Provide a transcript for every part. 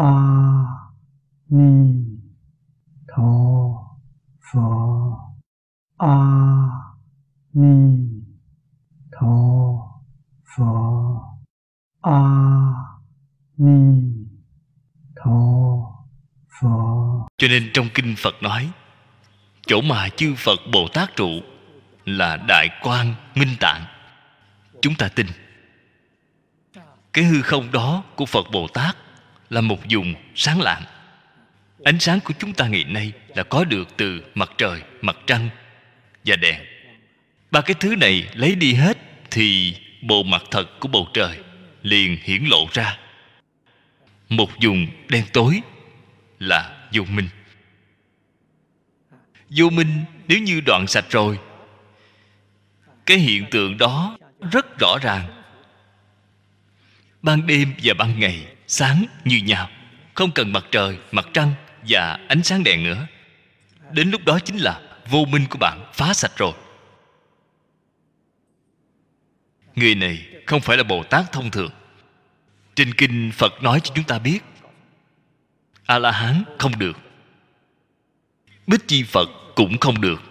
a ni tho pho a ni tho pho a ni tho pho cho nên trong kinh phật nói, chỗ mà chư phật bồ tát trụ là đại quan minh tạng. Chúng ta tin. Cái hư không đó của phật bồ tát là một vùng sáng lạng. Ánh sáng của chúng ta ngày nay là có được từ mặt trời, mặt trăng và đèn. Ba cái thứ này lấy đi hết thì bộ mặt thật của bầu trời liền hiển lộ ra. Một vùng đen tối là vô minh. Vô minh nếu như đoạn sạch rồi, cái hiện tượng đó rất rõ ràng. Ban đêm và ban ngày sáng như nhau, không cần mặt trời, mặt trăng và ánh sáng đèn nữa đến lúc đó chính là vô minh của bạn phá sạch rồi. Người này không phải là bồ tát thông thường. Trên kinh phật nói cho chúng ta biết a la hán không được. Bích chi phật cũng không được.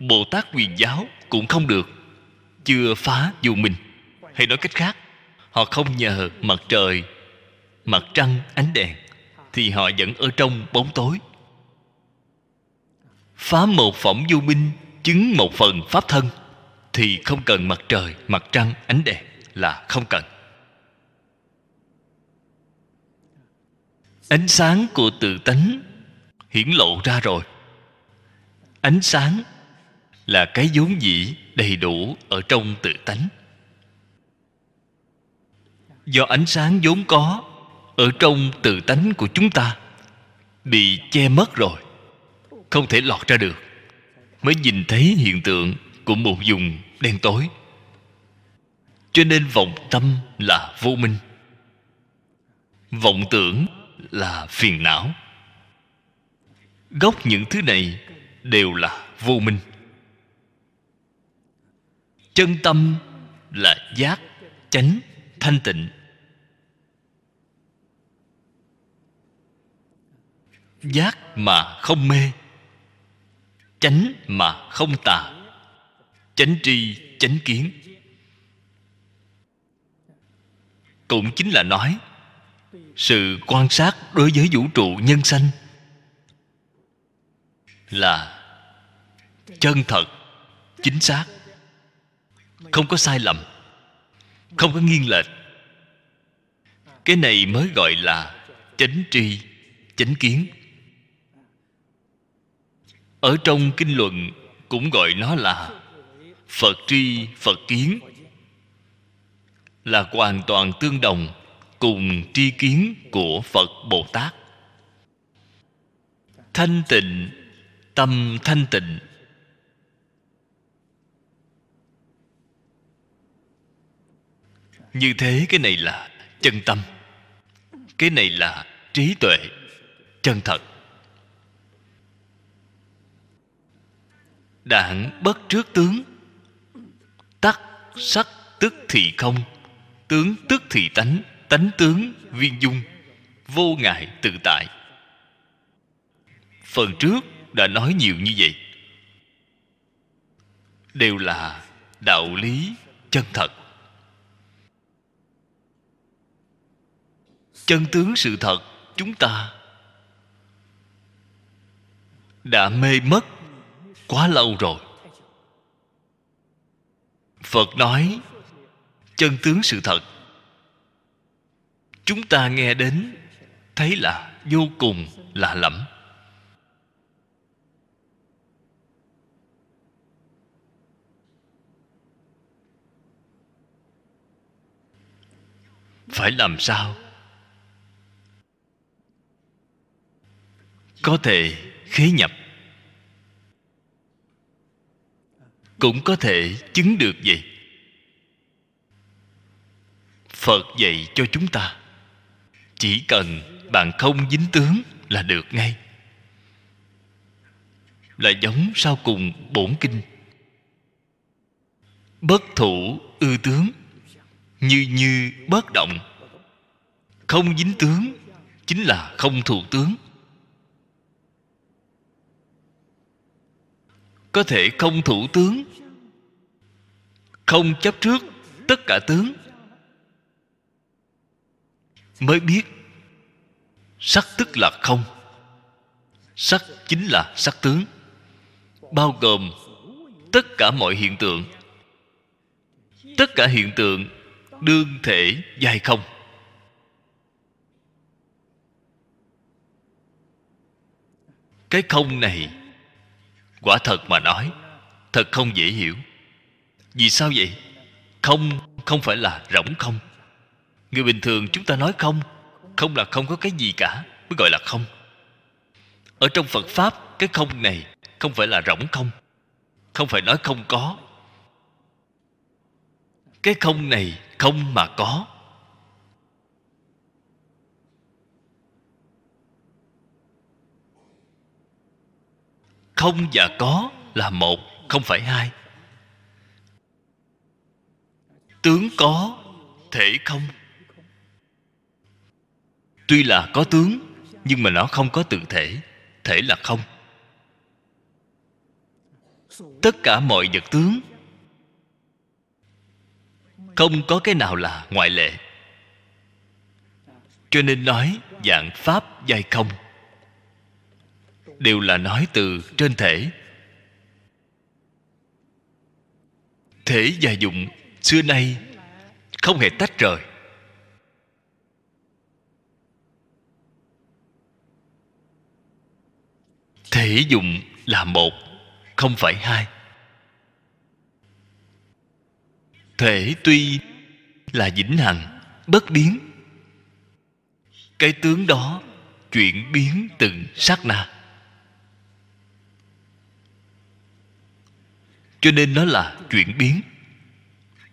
Bồ tát quyền giáo cũng không được. Chưa phá vô minh. Hay nói cách khác, họ không nhờ mặt trời mặt trăng, ánh đèn, thì họ vẫn ở trong bóng tối. Phá một phẩm vô minh, chứng một phần pháp thân, thì không cần mặt trời, mặt trăng, ánh đèn là không cần. Ánh sáng của tự tánh hiển lộ ra rồi. Ánh sáng là cái vốn dĩ đầy đủ ở trong tự tánh. Do ánh sáng vốn có ở trong tự tánh của chúng ta bị che mất rồi, không thể lọt ra được, mới nhìn thấy hiện tượng của một vùng đen tối. Cho nên vọng tâm là vô minh, vọng tưởng là phiền não. Gốc những thứ này đều là vô minh. Chân tâm là giác, chánh, thanh tịnh. Giác mà không mê, chánh mà không tà, chánh tri, chánh kiến. Cũng chính là nói, sự quan sát đối với vũ trụ nhân sanh là chân thật, chính xác, không có sai lầm, không có nghiêng lệch. Cái này mới gọi là chánh tri, chánh kiến ở trong kinh luận cũng gọi nó là phật tri, phật kiến. Là hoàn toàn tương đồng cùng tri kiến của phật bồ tát. Thanh tịnh, tâm thanh tịnh. Như thế cái này là chân tâm. Cái này là trí tuệ, chân thật. Đảng bất trước tướng. Tắc sắc tức thị không, tướng tức thị tánh tánh tướng viên dung, vô ngại tự tại. Phần trước đã nói nhiều như vậy. Đều là đạo lý chân thật. Chân tướng sự thật chúng ta đã mê mất quá lâu rồi. Phật nói, chân tướng sự thật. Chúng ta nghe đến, thấy là vô cùng lạ lẫm. Phải làm sao? Có thể khế nhập. Cũng có thể chứng được vậy. Phật dạy cho chúng ta, chỉ cần bạn không dính tướng là được ngay. Là giống sau cùng bổn kinh. Bất thủ ư tướng, như như bất động. Không dính tướng chính là không thù tướng. Có thể không thủ tướng, không chấp trước tất cả tướng, mới biết sắc tức là không, sắc chính là sắc tướng, bao gồm tất cả mọi hiện tượng. Tất cả hiện tượng đương thể dài không. Cái không này quả thật mà nói, thật không dễ hiểu. Vì sao vậy? Không không phải là rỗng không. Người bình thường chúng ta nói không không là không có cái gì cả, mới gọi là không. Ở trong phật pháp, cái không này không phải là rỗng không. Không phải nói không có. Cái không này không mà có. Không và có là một, không phải hai. Tướng có, thể không? Tuy là có tướng, nhưng mà nó không có tự thể thể là không. Tất cả mọi vật tướng, không có cái nào là ngoại lệ. Cho nên nói dạng pháp giai không đều là nói từ trên thể. Thể và dụng, xưa nay không hề tách rời. Thể dụng là một, không phải hai. Thể tuy là vĩnh hằng, bất biến, cái tướng đó chuyển biến từng sát na. Cho nên nó là chuyển biến.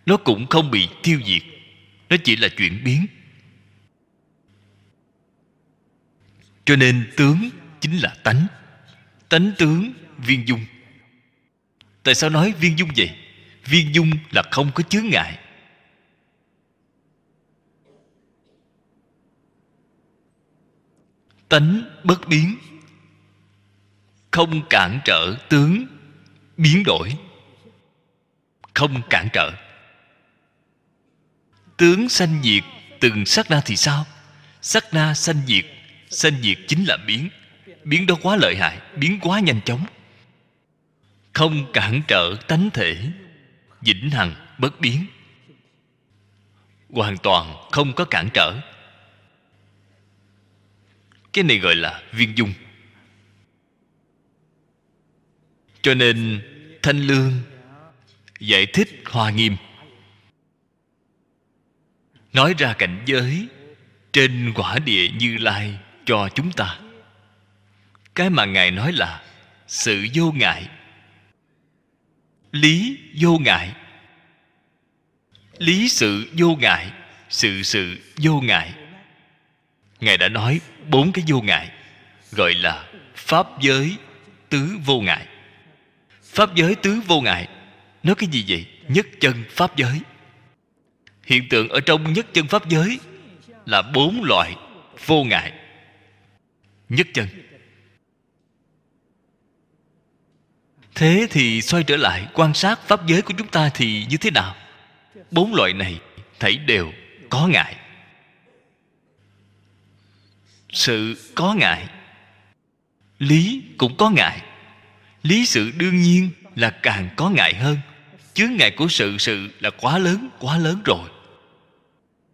Nó cũng không bị tiêu diệt. Nó chỉ là chuyển biến. Cho nên tướng chính là tánh. Tánh tướng viên dung. Tại sao nói viên dung vậy? Viên dung là không có chướng ngại. Tánh bất biến. Không cản trở tướng biến đổi không cản trở. Tướng sanh diệt, từng sát na thì sao? Sát na sanh diệt sanh diệt chính là biến. Biến đó quá lợi hại, biến quá nhanh chóng. Không cản trở tánh thể, vĩnh hằng bất biến. Hoàn toàn không có cản trở. Cái này gọi là viên dung. Cho nên thanh lương giải thích hoa nghiêm. Nói ra cảnh giới trên quả địa như lai cho chúng ta. Cái mà ngài nói là sự vô ngại. Lý vô ngại. Lý sự vô ngại, sự sự vô ngại. Ngài đã nói bốn cái vô ngại, gọi là pháp giới tứ vô ngại. Pháp giới tứ vô ngại nói cái gì vậy? Nhất chân pháp giới. Hiện tượng ở trong nhất chân pháp giới là bốn loại vô ngại. Nhất chân. Thế thì xoay trở lại, quan sát pháp giới của chúng ta thì như thế nào? Bốn loại này thảy đều có ngại. Sự có ngại, lý cũng có ngại. Lý sự đương nhiên là càng có ngại hơn chướng ngại của sự sự là quá lớn quá lớn rồi.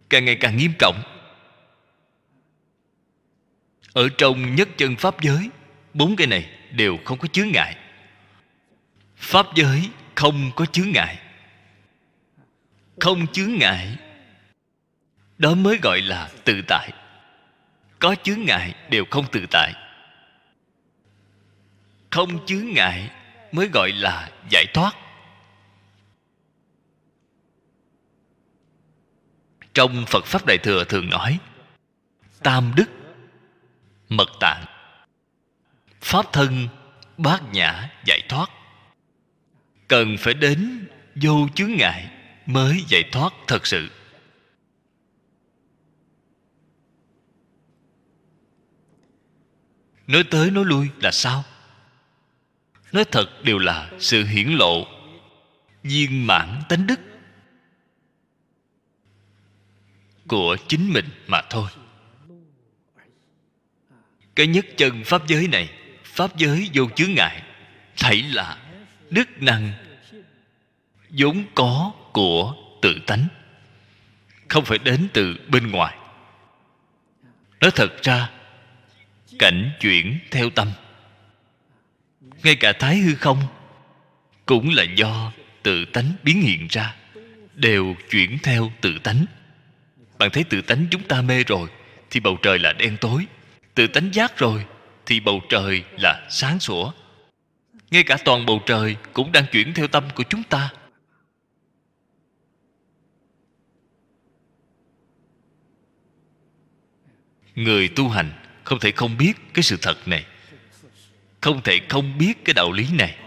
Càng ngày càng nghiêm trọng. Ở trong nhất chân pháp giới, bốn cái này đều không có chướng ngại. Pháp giới không có chướng ngại. Không chướng ngại, đó mới gọi là tự tại. Có chướng ngại đều không tự tại. Không chướng ngại mới gọi là giải thoát. Trong phật pháp đại thừa thường nói, tam đức, mật tạng, pháp thân, bát nhã, giải thoát. Cần phải đến vô chướng ngại mới giải thoát thật sự. Nói tới nói lui là sao? Nói thật đều là sự hiển lộ, viên mãn tánh đức. Của chính mình mà thôi. Cái nhất chân pháp giới này, pháp giới vô chướng ngại thảy là đức năng vốn có của tự tánh, không phải đến từ bên ngoài. Nói thật ra, cảnh chuyển theo tâm, ngay cả thái hư không cũng là do tự tánh biến hiện ra, đều chuyển theo tự tánh bạn thấy tự tánh chúng ta mê rồi, thì bầu trời là đen tối. Tự tánh giác rồi, thì bầu trời là sáng sủa. Ngay cả toàn bầu trời cũng đang chuyển theo tâm của chúng ta. Người tu hành không thể không biết cái sự thật này, không thể không biết cái đạo lý này.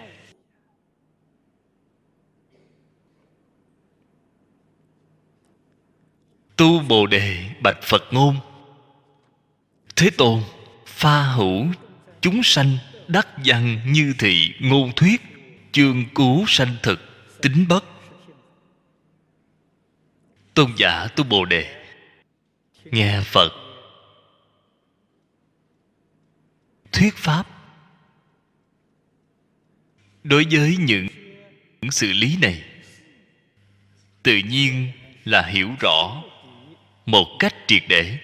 Tu bồ đề bạch phật ngôn. Thế tôn, pha hữu, chúng sanh đắc văn như thị ngôn thuyết, chương cứu sanh thực, tính bất. Tôn giả tu bồ đề, nghe phật. Thuyết pháp. Đối với những sự lý này, tự nhiên là hiểu rõ một cách triệt để.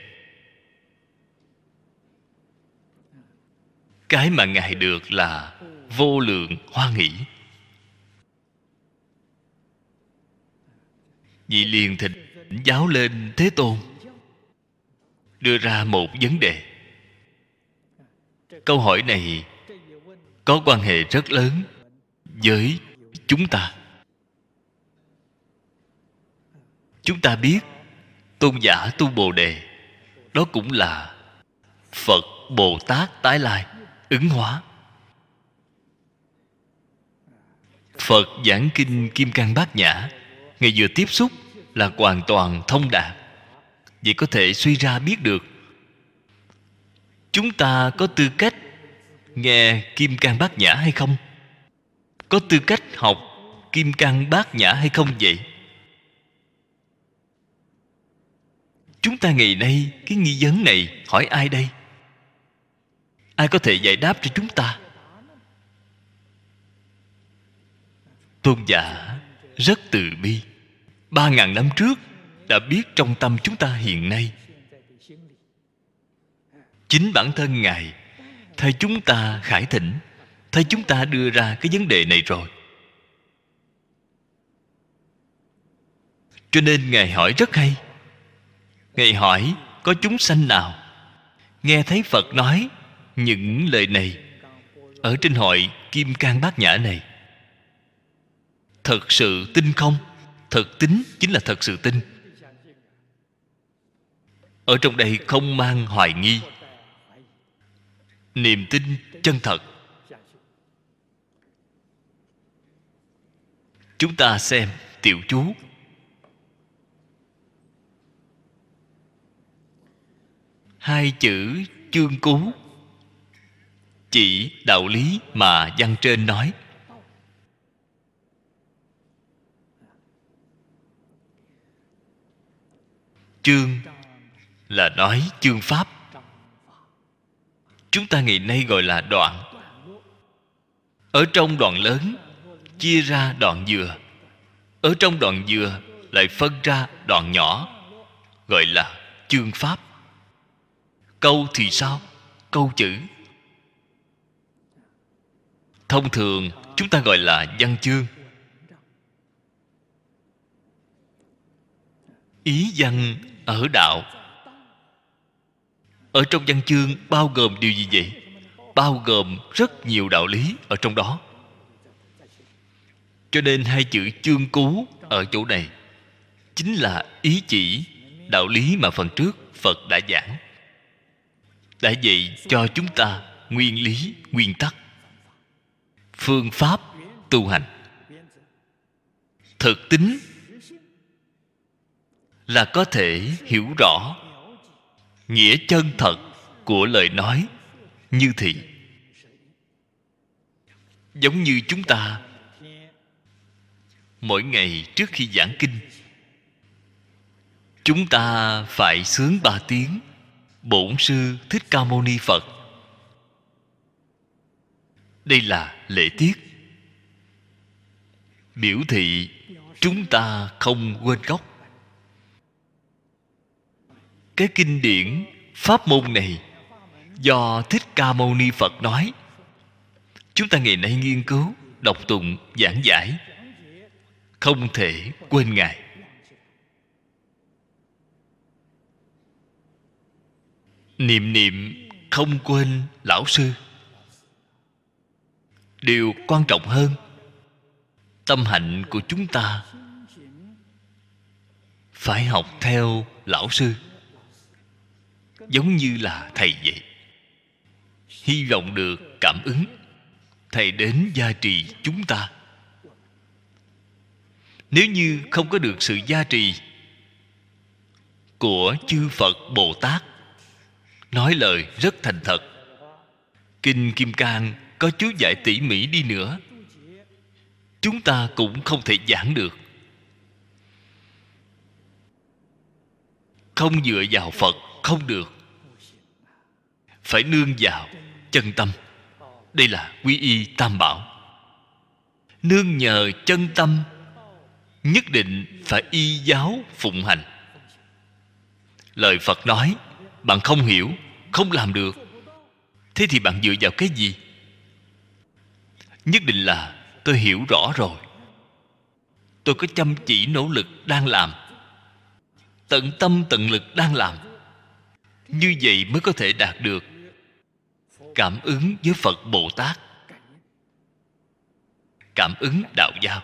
Cái mà ngài được là vô lượng hoa nghĩ vị liền thịnh giáo lên thế tôn, đưa ra một vấn đề. Câu hỏi này có quan hệ rất lớn với chúng ta. Chúng ta biết tôn giả tu bồ đề. Đó cũng là phật bồ tát tái lai, ứng hóa. Phật giảng kinh kim cang bát nhã, ngày vừa tiếp xúc là hoàn toàn thông đạt. Vậy có thể suy ra biết được, chúng ta có tư cách nghe kim cang bát nhã hay không? Có tư cách học kim cang bát nhã hay không vậy? Chúng ta ngày nay, cái nghi vấn này hỏi ai đây? Ai có thể giải đáp cho chúng ta? Tôn giả rất từ bi. Ba ngàn năm trước đã biết trong tâm chúng ta hiện nay. Chính bản thân ngài, thay chúng ta khải thỉnh, thay chúng ta đưa ra cái vấn đề này rồi. Cho nên ngài hỏi rất hay ngài hỏi, có chúng sanh nào? Nghe thấy phật nói những lời này, ở trên hội kim cang bát nhã này, thật sự tin không? Thật tính chính là thật sự tin ở trong đây không mang hoài nghi. Niềm tin chân thật. Chúng ta xem, tiểu chú. Hai chữ chương cú chỉ đạo lý mà văn trên nói. Chương là nói chương pháp. Chúng ta ngày nay gọi là đoạn. Ở trong đoạn lớn, chia ra đoạn dừa ở trong đoạn dừa lại phân ra đoạn nhỏ, gọi là chương pháp câu thì sao? Câu chữ. Thông thường, chúng ta gọi là văn chương. Ý văn ở đạo. Ở trong văn chương bao gồm điều gì vậy? Bao gồm rất nhiều đạo lý ở trong đó. Cho nên hai chữ chương cú ở chỗ này chính là ý chỉ, đạo lý mà phần trước phật đã giảng đã dạy cho chúng ta nguyên lý, nguyên tắc, phương pháp tu hành. Thực tính là có thể hiểu rõ nghĩa chân thật của lời nói như thị. Giống như chúng ta mỗi ngày trước khi giảng kinh, chúng ta phải sướng ba tiếng bổn sư thích ca mâu ni phật. Đây là lễ tiết. Biểu thị chúng ta không quên gốc. Cái kinh điển pháp môn này do thích ca mâu ni phật nói. Chúng ta ngày nay nghiên cứu, đọc tụng, giảng giải. Không thể quên ngài. Niệm niệm không quên lão sư. Điều quan trọng hơn, tâm hạnh của chúng ta phải học theo lão sư, giống như là thầy vậy. Hy vọng được cảm ứng, thầy đến gia trì chúng ta. Nếu như không có được sự gia trì của chư phật bồ tát nói lời rất thành thật. Kinh kim cang có chú giải tỉ mỉ đi nữa. Chúng ta cũng không thể giảng được. Không dựa vào phật, không được. Phải nương vào chân tâm. Đây là quy y tam bảo. Nương nhờ chân tâm, nhất định phải y giáo phụng hành. Lời phật nói bạn không hiểu, không làm được. Thế thì bạn dựa vào cái gì? Nhất định là tôi hiểu rõ rồi. Tôi có chăm chỉ nỗ lực đang làm. Tận tâm tận lực đang làm. Như vậy mới có thể đạt được cảm ứng với phật bồ tát. Cảm ứng đạo giao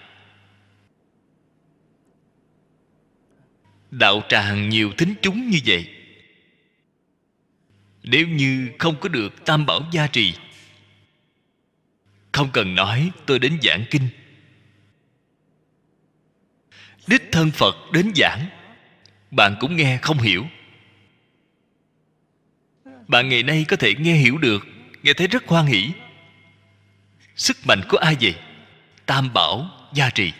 đạo tràng nhiều thính chúng như vậy nếu như không có được tam bảo gia trì, không cần nói tôi đến giảng kinh. Đích thân phật đến giảng, bạn cũng nghe không hiểu. Bạn ngày nay có thể nghe hiểu được, nghe thấy rất hoan hỷ. Sức mạnh của ai vậy? Tam bảo gia trì.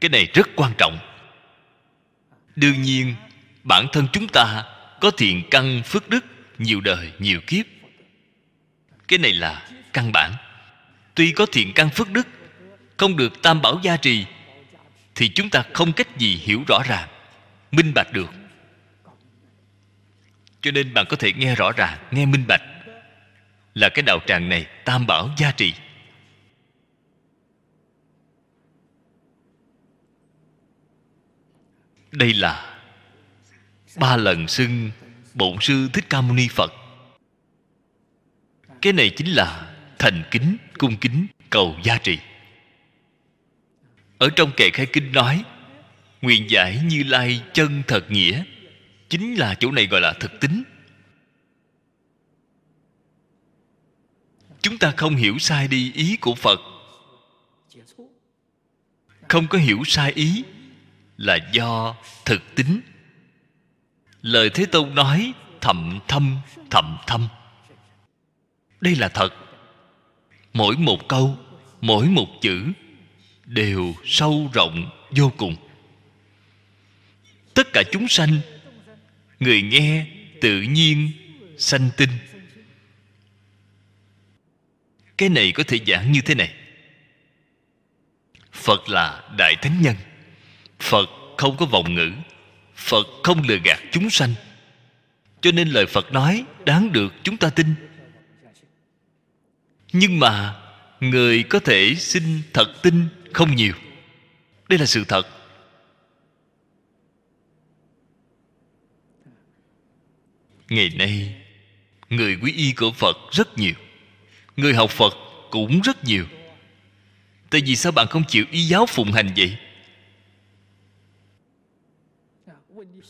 Cái này rất quan trọng. Đương nhiên bản thân chúng ta có thiện căn phước đức, nhiều đời, nhiều kiếp. Cái này là căn bản. Tuy có thiện căn phước đức, không được tam bảo gia trì, thì chúng ta không cách gì hiểu rõ ràng, minh bạch được. Cho nên bạn có thể nghe rõ ràng, nghe minh bạch là cái đạo tràng này tam bảo gia trì. Đây là ba lần xưng bổn sư thích ca mâu ni phật. Cái này chính là thành kính, cung kính, cầu gia trì. Ở trong kệ khai kinh nói, nguyện giải như lai chân thật nghĩa. Chính là chỗ này gọi là thực tính. Chúng ta không hiểu sai đi ý của phật. Không có hiểu sai ý là do thực tính lời thế tôn nói thậm thâm thậm thâm. Đây là thật. Mỗi một câu, mỗi một chữ đều sâu rộng, vô cùng. Tất cả chúng sanh, người nghe tự nhiên, sanh tinh. Cái này có thể giảng như thế này. Phật là đại thánh nhân. Phật không có vọng ngữ phật không lừa gạt chúng sanh. Cho nên lời phật nói đáng được chúng ta tin. Nhưng mà, người có thể xin thật tin không nhiều. Đây là sự thật. Ngày nay, người quý y của phật rất nhiều. Người học phật cũng rất nhiều. Tại vì sao bạn không chịu y giáo phụng hành vậy?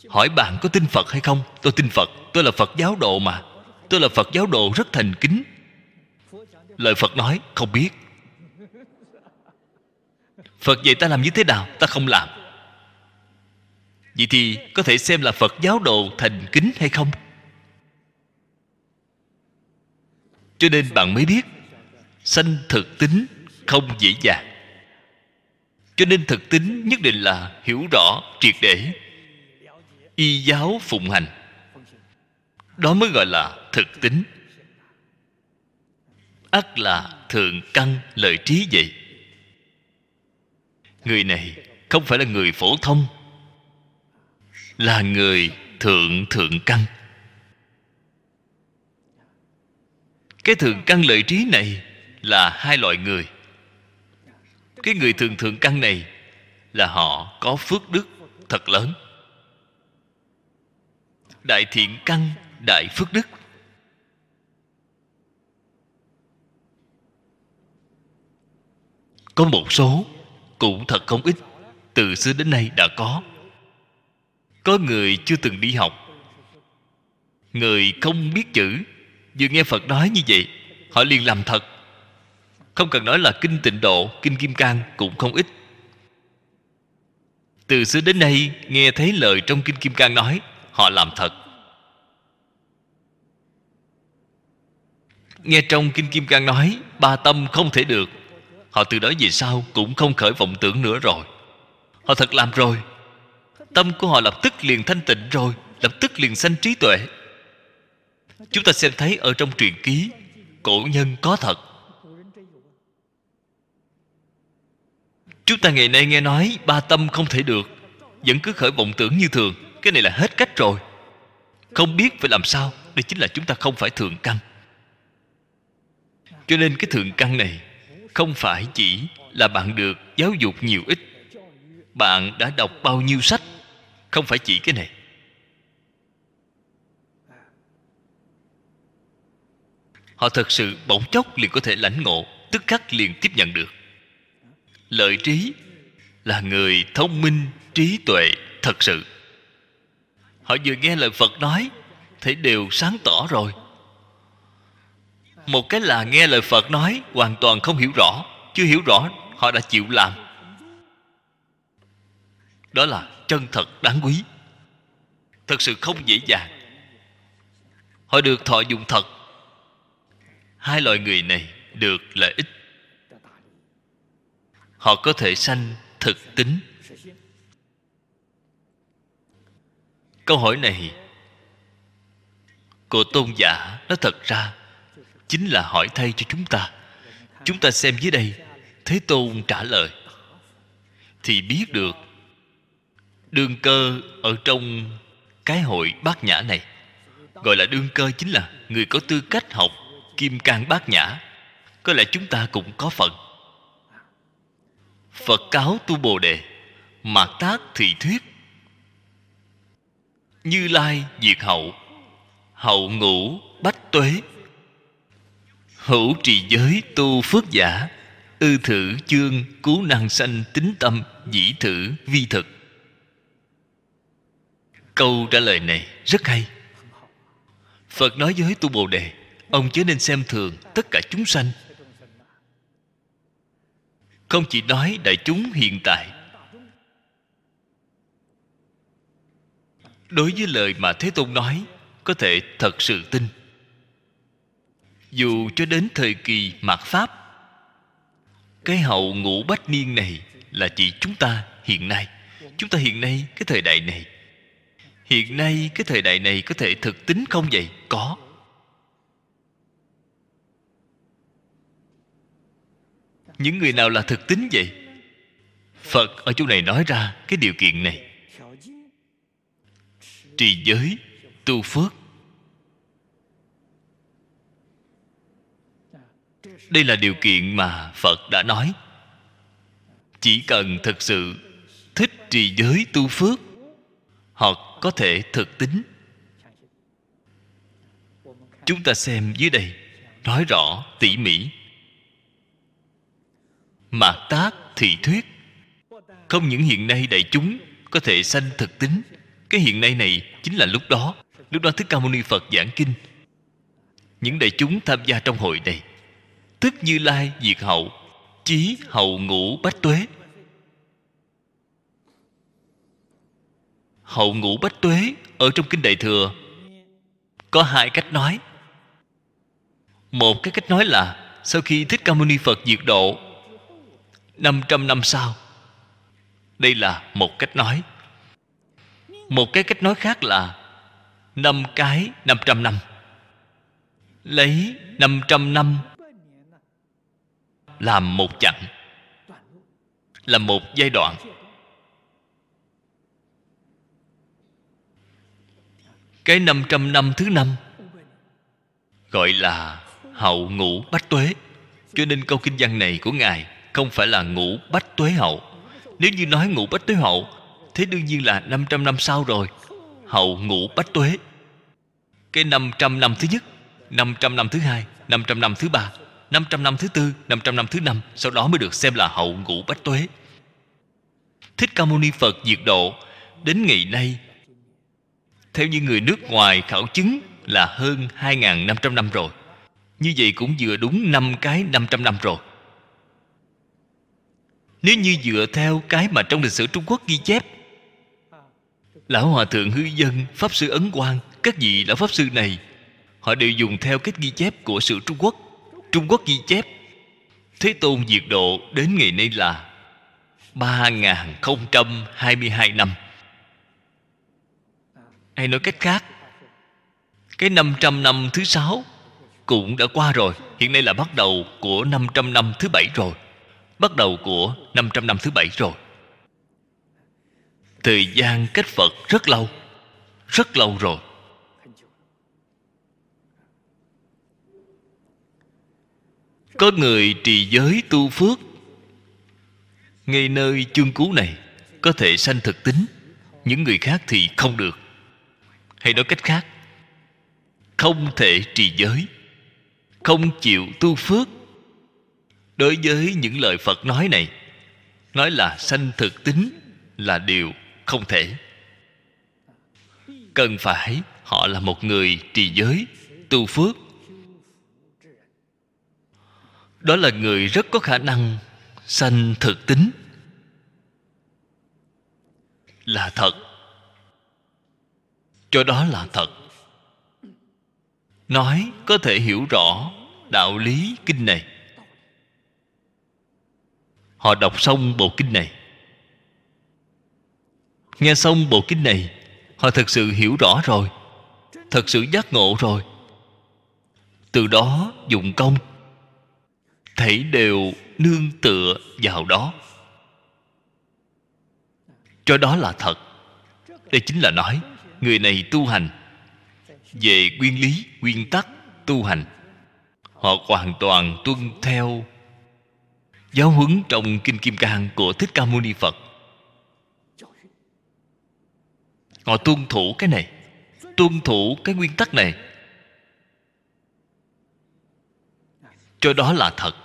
Hỏi bạn có tin phật hay không? Tôi tin phật. Tôi là phật giáo độ mà. Tôi là phật giáo độ rất thành kính. Lời phật nói, không biết. Phật dạy ta làm như thế nào? Ta không làm. Vậy thì có thể xem là phật giáo đồ thành kính hay không? Cho nên bạn mới biết, sanh thực tính không dễ dàng. Cho nên thực tính nhất định là hiểu rõ, triệt để y giáo phụng hành. Đó mới gọi là thực tính. Ắt là thượng căn lợi trí vậy. Người này không phải là người phổ thông, là người thượng thượng căn. Cái thượng căn lợi trí này là hai loại người. Cái người thường thượng căn này là họ có phước đức thật lớn đại thiện căn, đại phước đức. Có một số cũng thật không ít, từ xưa đến nay đã có. Có người chưa từng đi học. Người không biết chữ, vừa nghe phật nói như vậy, họ liền làm thật. Không cần nói là kinh tịnh độ, kinh kim cang cũng không ít. Từ xưa đến nay nghe thấy lời trong kinh kim cang nói họ làm thật. Nghe trong kinh kim cang nói, ba tâm không thể được. Họ từ đó về sau cũng không khởi vọng tưởng nữa rồi. Họ thật làm rồi. Tâm của họ lập tức liền thanh tịnh rồi, lập tức liền sanh trí tuệ. Chúng ta xem thấy ở trong truyền ký, cổ nhân có thật. Chúng ta ngày nay nghe nói ba tâm không thể được, vẫn cứ khởi vọng tưởng như thường cái này là hết cách rồi. Không biết phải làm sao, đây chính là chúng ta không phải thượng căn. Cho nên cái thượng căn này không phải chỉ là bạn được giáo dục nhiều ít. Bạn đã đọc bao nhiêu sách, không phải chỉ cái này. Họ thật sự bỗng chốc liền có thể lãnh ngộ, tức khắc liền tiếp nhận được. Lợi trí là người thông minh, trí tuệ, thật sự họ vừa nghe lời phật nói thấy đều sáng tỏ rồi. Một cái là nghe lời phật nói, hoàn toàn không hiểu rõ, chưa hiểu rõ, họ đã chịu làm. Đó là chân thật đáng quý. Thật sự không dễ dàng. Họ được thọ dụng thật. Hai loại người này được lợi ích. Họ có thể sanh thực tính. Câu hỏi này của tôn giả nó thật ra, chính là hỏi thay cho chúng ta. Chúng ta xem dưới đây, thế tôn trả lời. Thì biết được, đương cơ ở trong cái hội bát nhã này, gọi là đương cơ chính là người có tư cách học kim cang bát nhã. Có lẽ chúng ta cũng có phần. Phật cáo tu bồ đề, mạt tác thị thuyết như lai diệt hậu hậu ngũ bách tuế. Hữu trì giới tu phước giả, ư thử chương cứu năng sanh tính tâm dĩ thử vi thực. Câu trả lời này rất hay. Phật nói với tu bồ đề, ông chớ nên xem thường tất cả chúng sanh. Không chỉ nói đại chúng hiện tại đối với lời mà thế tôn nói, có thể thật sự tin. Dù cho đến thời kỳ mạt pháp, cái hậu ngũ bách niên này là chỉ chúng ta hiện nay. Chúng ta hiện nay cái thời đại này. Hiện nay cái thời đại này có thể thực tính không vậy? Có. Những người nào là thực tính vậy? Phật ở chỗ này nói ra cái điều kiện này trì giới tu phước. Đây là điều kiện mà phật đã nói. Chỉ cần thực sự thích trì giới tu phước, họ có thể thực tính. Chúng ta xem dưới đây, nói rõ tỉ mỉ. Mạt tác thị thuyết, không những hiện nay đại chúng có thể sanh thực tính cái hiện nay này chính là lúc đó lúc đó thích ca mâu ni phật giảng kinh. Những đại chúng tham gia trong hội này tức như lai, diệt hậu, chí hậu ngũ, bách tuế. Hậu ngũ, bách tuế ở trong kinh đại thừa có hai cách nói. Một cái cách nói là sau khi thích ca mâu ni phật diệt độ 500 năm sau, đây là một cách nói một cái cách nói khác là năm cái 500 năm. Lấy 500 năm làm một chặng, là một giai đoạn. Cái 500 năm thứ năm gọi là hậu ngũ bách tuế. Cho nên câu kinh văn này của ngài không phải là ngũ bách tuế hậu. Nếu như nói ngũ bách tuế hậu thế đương nhiên là 500 năm sau rồi. Hậu ngũ bách tuế. Cái 500 năm thứ nhất 500 năm thứ hai 500 năm thứ ba 500 năm thứ tư 500 năm thứ năm, sau đó mới được xem là hậu ngũ bách tuế. Thích Ca Mâu Ni Phật diệt độ, đến ngày nay, theo như người nước ngoài khảo chứng là hơn 2.500 năm rồi. Như vậy cũng vừa đúng năm cái 500 năm rồi. Nếu như dựa theo cái mà trong lịch sử Trung Quốc ghi chép Lão Hòa Thượng Hư Dân, Pháp Sư Ấn Quang Các vị Lão Pháp Sư này Họ đều dùng theo cách ghi chép của sự Trung Quốc. Trung Quốc ghi chép Thế Tôn diệt độ đến ngày nay là 3.022 năm. Hay nói cách khác Cái 500 năm thứ sáu Cũng đã qua rồi. Hiện nay là bắt đầu của 500 năm thứ bảy rồi Bắt đầu của 500 năm thứ bảy rồi. Thời gian cách Phật rất lâu Rất lâu rồi. Có người trì giới tu phước, Ngay nơi chương cứu này Có thể sanh thực tính, Những người khác thì không được. Hay nói cách khác, Không thể trì giới, Không chịu tu phước. Đối với những lời Phật nói này, Nói là sanh thực tính Là điều không thể. Cần phải họ là một người trì giới, Tu phước. Đó là người rất có khả năng sanh thực tính. Là thật. Cho đó là thật. Nói có thể hiểu rõ đạo lý kinh này. Họ đọc xong bộ kinh này nghe xong bộ kinh này, họ thật sự hiểu rõ rồi thật sự giác ngộ rồi. Từ đó dụng công thảy đều nương tựa vào đó. Cho đó là thật. Đây chính là nói, người này tu hành, về nguyên lý, nguyên tắc tu hành. Họ hoàn toàn tuân theo giáo huấn trong kinh kim cang của thích ca mâu ni phật. Họ tuân thủ cái này, tuân thủ cái nguyên tắc này. Cho đó là thật.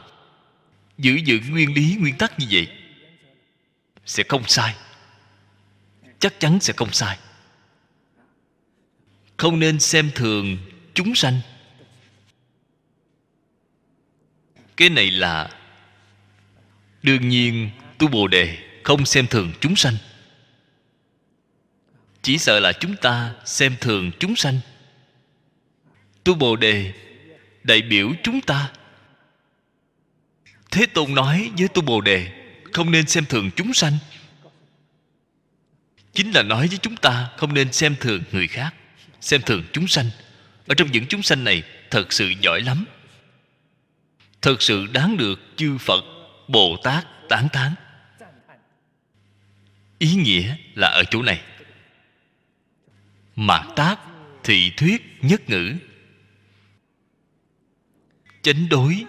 Giữ vững nguyên lý, nguyên tắc như vậy sẽ không sai. Chắc chắn sẽ không sai. Không nên xem thường chúng sanh. Cái này là đương nhiên tu bồ đề không xem thường chúng sanh chỉ sợ là chúng ta xem thường chúng sanh. Tu bồ đề, đại biểu chúng ta. Thế tôn nói với tu bồ đề, không nên xem thường chúng sanh. Chính là nói với chúng ta, không nên xem thường người khác, xem thường chúng sanh. Ở trong những chúng sanh này, thật sự giỏi lắm. Thật sự đáng được chư phật, bồ tát tán thán. Ý nghĩa là ở chỗ này mạt tác thị thuyết nhất ngữ. Chánh đối,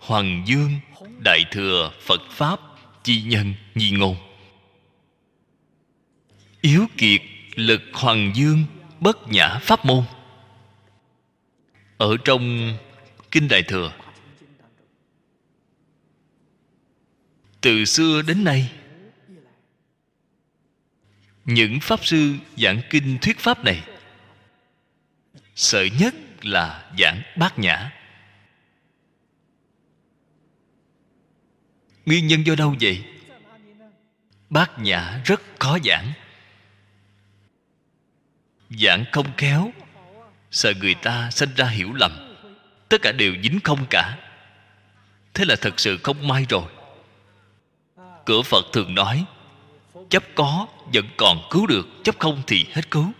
hoàng dương, đại thừa, phật pháp, chi nhân, nhi ngôn. Yếu kiệt, lực hoàng dương, bất nhã pháp môn. Ở trong kinh đại thừa, từ xưa đến nay những pháp sư giảng kinh thuyết pháp này. Sợ nhất là giảng bát nhã. Nguyên nhân do đâu vậy? Bát nhã rất khó giảng. Giảng không khéo, sợ người ta sinh ra hiểu lầm. Tất cả đều dính không cả. Thế là thật sự không may rồi. Cửa phật thường nói, chấp có vẫn còn cứu được, chấp không thì hết cứu.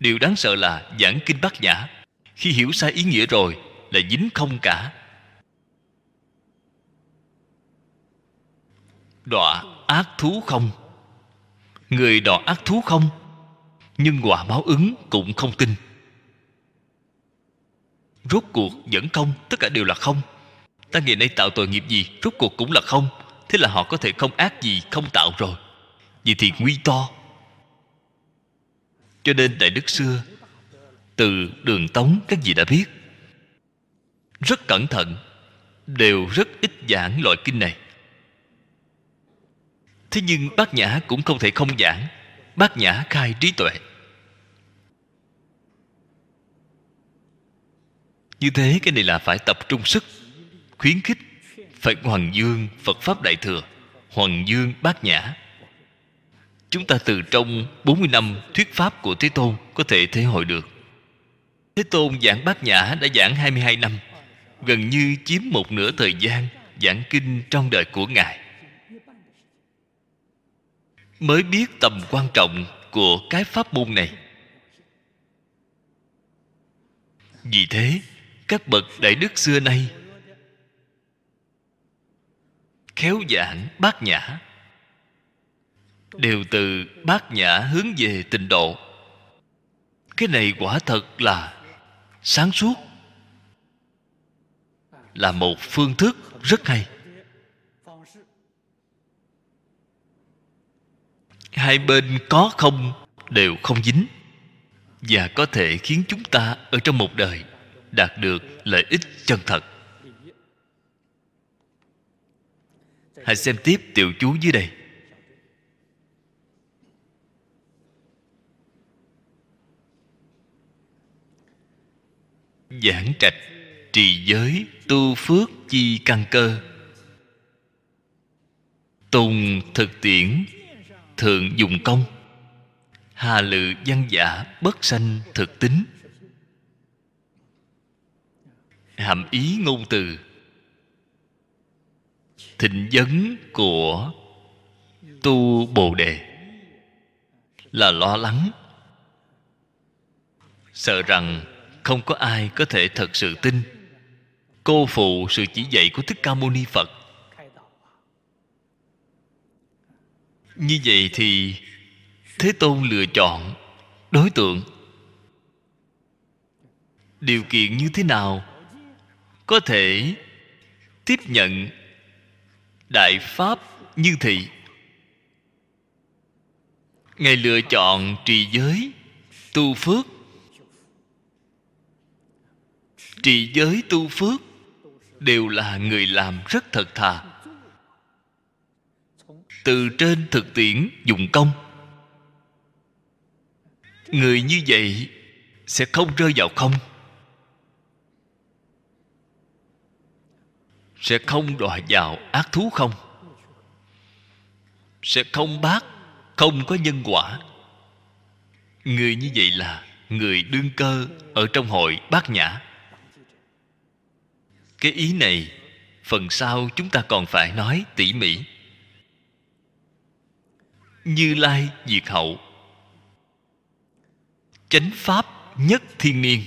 Điều đáng sợ là giảng kinh bát nhã, khi hiểu sai ý nghĩa rồi là dính không cả. Đọa ác thú không? Người đọa ác thú không? Nhưng quả báo ứng cũng không tin. Rốt cuộc vẫn không, tất cả đều là không. Ta ngày nay tạo tội nghiệp gì, rốt cuộc cũng là không thế là họ có thể không ác gì, không tạo rồi. Vậy thì nguy to. Cho nên đại đức xưa, từ đường tống, các vị đã biết, rất cẩn thận, đều rất ít giảng loại kinh này. Thế nhưng bát nhã cũng không thể không giảng. Bát nhã khai trí tuệ. Như thế, cái này là phải tập trung sức, khuyến khích phải hoàng dương phật pháp đại thừa hoàng dương bát nhã chúng ta từ trong 40 năm thuyết pháp của Thế Tôn có thể thể hội được. Thế Tôn giảng bát nhã đã giảng 22 năm, gần như chiếm một nửa thời gian giảng kinh trong đời của Ngài. Mới biết tầm quan trọng của cái pháp môn này. Vì thế, các bậc đại đức xưa nay khéo giảng bát nhã. Đều từ bát nhã hướng về tịnh độ. Cái này quả thật là sáng suốt. Là một phương thức rất hay. Hai bên có không đều không dính, và có thể khiến chúng ta ở trong một đời đạt được lợi ích chân thật. Hãy xem tiếp tiểu chú dưới đây. Giảng trạch, trì giới, tu phước chi căn cơ. Tùng thực tiễn, thượng dùng công. Hà lự văn giả bất sanh thực tính. Hàm ý ngôn từ thịnh vấn của tu bồ đề. Là lo lắng, sợ rằng không có ai có thể thật sự tin. Cô phụ sự chỉ dạy của thích ca mâu ni phật. Như vậy thì thế tôn lựa chọn đối tượng. Điều kiện như thế nào có thể tiếp nhận đại pháp như thị. Ngài lựa chọn trì giới, tu phước. Trì giới tu phước đều là người làm rất thật thà. Từ trên thực tiễn dụng công. Người như vậy sẽ không rơi vào không. Sẽ không đọa vào ác thú không? Sẽ không bác, không có nhân quả. Người như vậy là người đương cơ ở trong hội bát nhã. Cái ý này phần sau chúng ta còn phải nói tỉ mỉ. Như lai diệt hậu. Chánh pháp nhất thiên niên.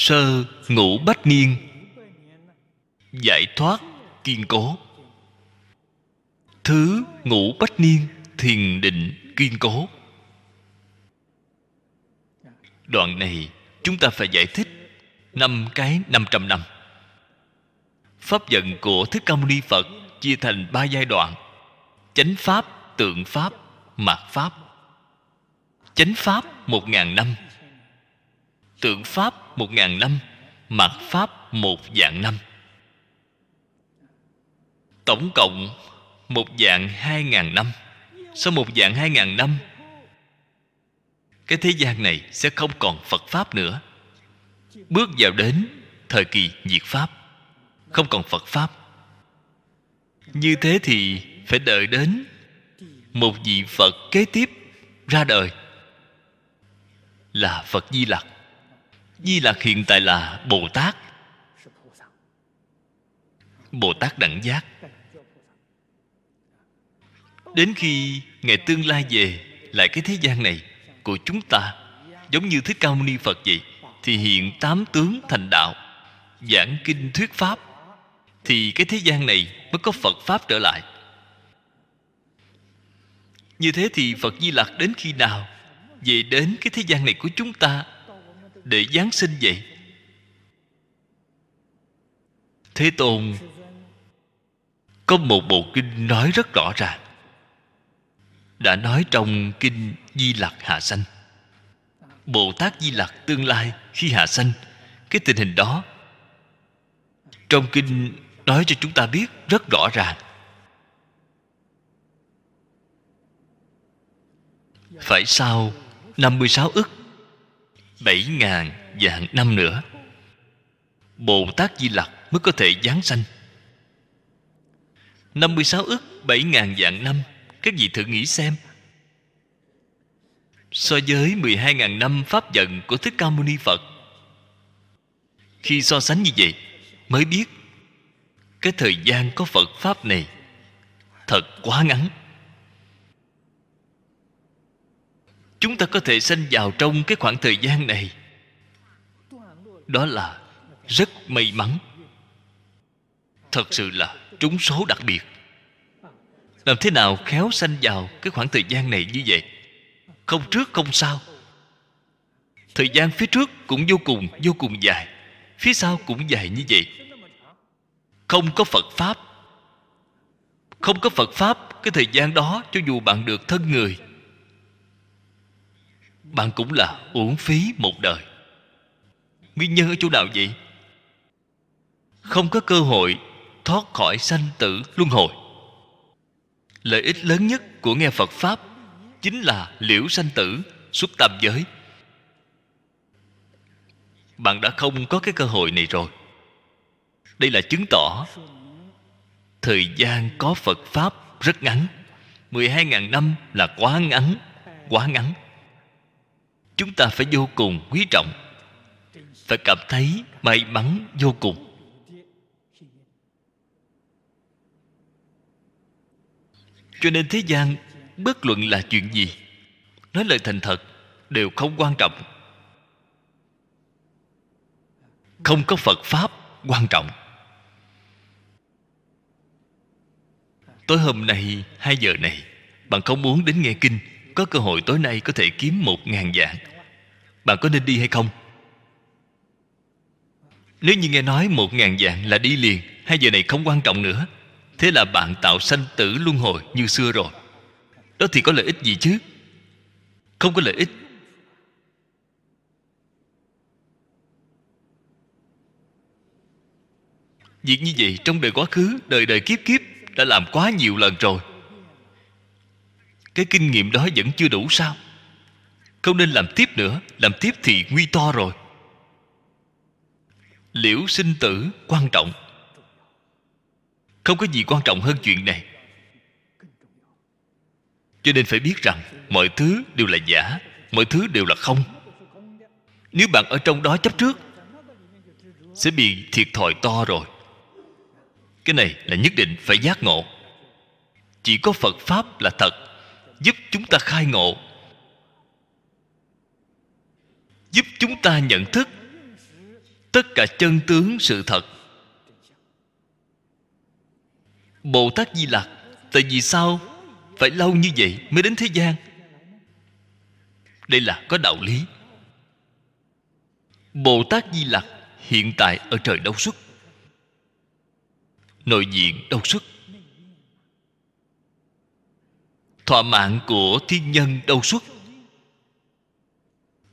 Sơ ngũ bách niên. Giải thoát kiên cố. Thứ ngũ bách niên, thiền định kiên cố. Đoạn này chúng ta phải giải thích năm cái năm trăm năm. Pháp vận của thích ca mâu ni phật chia thành ba giai đoạn. Chánh pháp, tượng pháp, mạt pháp. Chánh pháp một ngàn năm tượng pháp một ngàn năm mặt pháp một dạng năm. Tổng cộng một dạng hai ngàn năm. Sau một dạng hai ngàn năm, cái thế gian này sẽ không còn phật pháp nữa. Bước vào đến thời kỳ diệt pháp, không còn phật pháp. Như thế thì phải đợi đến một vị phật kế tiếp ra đời, là phật di lặc di lặc hiện tại là bồ tát. Bồ tát đẳng giác. Đến khi ngày tương lai về, lại cái thế gian này của chúng ta, giống như thích ca mâu ni phật vậy, thì hiện tám tướng thành đạo, giảng kinh thuyết pháp, thì cái thế gian này mới có phật pháp trở lại. Như thế thì phật di lặc đến khi nào về đến cái thế gian này của chúng ta? Để giáng sinh vậy? Thế tôn, có một bộ kinh nói rất rõ ràng đã nói trong kinh di lặc hạ sanh. Bồ tát di lặc tương lai khi hạ sanh, cái tình hình đó trong kinh nói cho chúng ta biết rất rõ ràng. Phải sau 56 ức bảy ngàn vạn năm nữa. Bồ Tát Di Lặc mới có thể giáng sanh. 56 ức 7 ngàn vạn năm, Các vị thử nghĩ xem. So với 12 ngàn năm Pháp giận của Thích Ca Mâu Ni Phật, Khi so sánh như vậy, Mới biết Cái thời gian có Phật Pháp này Thật quá ngắn. Chúng ta có thể sanh vào trong cái khoảng thời gian này. Đó là rất may mắn. Thật sự là trúng số đặc biệt. Làm thế nào khéo sanh vào cái khoảng thời gian này như vậy? Không trước, không sau. Thời gian phía trước cũng vô cùng vô cùng dài. Phía sau cũng dài như vậy. Không có phật pháp. Không có phật pháp, cái thời gian đó, cho dù bạn được thân người bạn cũng là uổng phí một đời. Nguyên nhân ở chỗ nào vậy? Không có cơ hội thoát khỏi sanh tử luân hồi. Lợi ích lớn nhất của nghe phật pháp chính là liễu sanh tử, xuất tam giới. Bạn đã không có cái cơ hội này rồi. Đây là chứng tỏ thời gian có phật pháp rất ngắn. 12.000 năm là quá ngắn quá ngắn chúng ta phải vô cùng quý trọng phải cảm thấy may mắn vô cùng. Cho nên thế gian bất luận là chuyện gì, nói lời thành thật đều không quan trọng. Không có phật pháp quan trọng. Tối hôm nay, hai giờ này, bạn không muốn đến nghe kinh có cơ hội tối nay có thể kiếm một ngàn vạn. Bạn có nên đi hay không? Nếu như nghe nói một ngàn vạn là đi liền, hai giờ này không quan trọng nữa. Thế là bạn tạo sanh tử luân hồi như xưa rồi. Đó thì có lợi ích gì chứ? Không có lợi ích. Việc như vậy trong đời quá khứ, đời đời kiếp kiếp đã làm quá nhiều lần rồi cái kinh nghiệm đó vẫn chưa đủ sao? Không nên làm tiếp nữa, làm tiếp thì nguy to rồi. Liễu sinh tử quan trọng. Không có gì quan trọng hơn chuyện này. Cho nên phải biết rằng, mọi thứ đều là giả, mọi thứ đều là không. Nếu bạn ở trong đó chấp trước, sẽ bị thiệt thòi to rồi. Cái này là nhất định phải giác ngộ. Chỉ có phật pháp là thật giúp chúng ta khai ngộ, giúp chúng ta nhận thức tất cả chân tướng sự thật. Bồ tát di lặc, tại vì sao phải lâu như vậy mới đến thế gian? Đây là có đạo lý. Bồ tát di lặc hiện tại ở trời đâu xuất nội diện đâu xuất thọ mạng của thiên nhân đâu xuất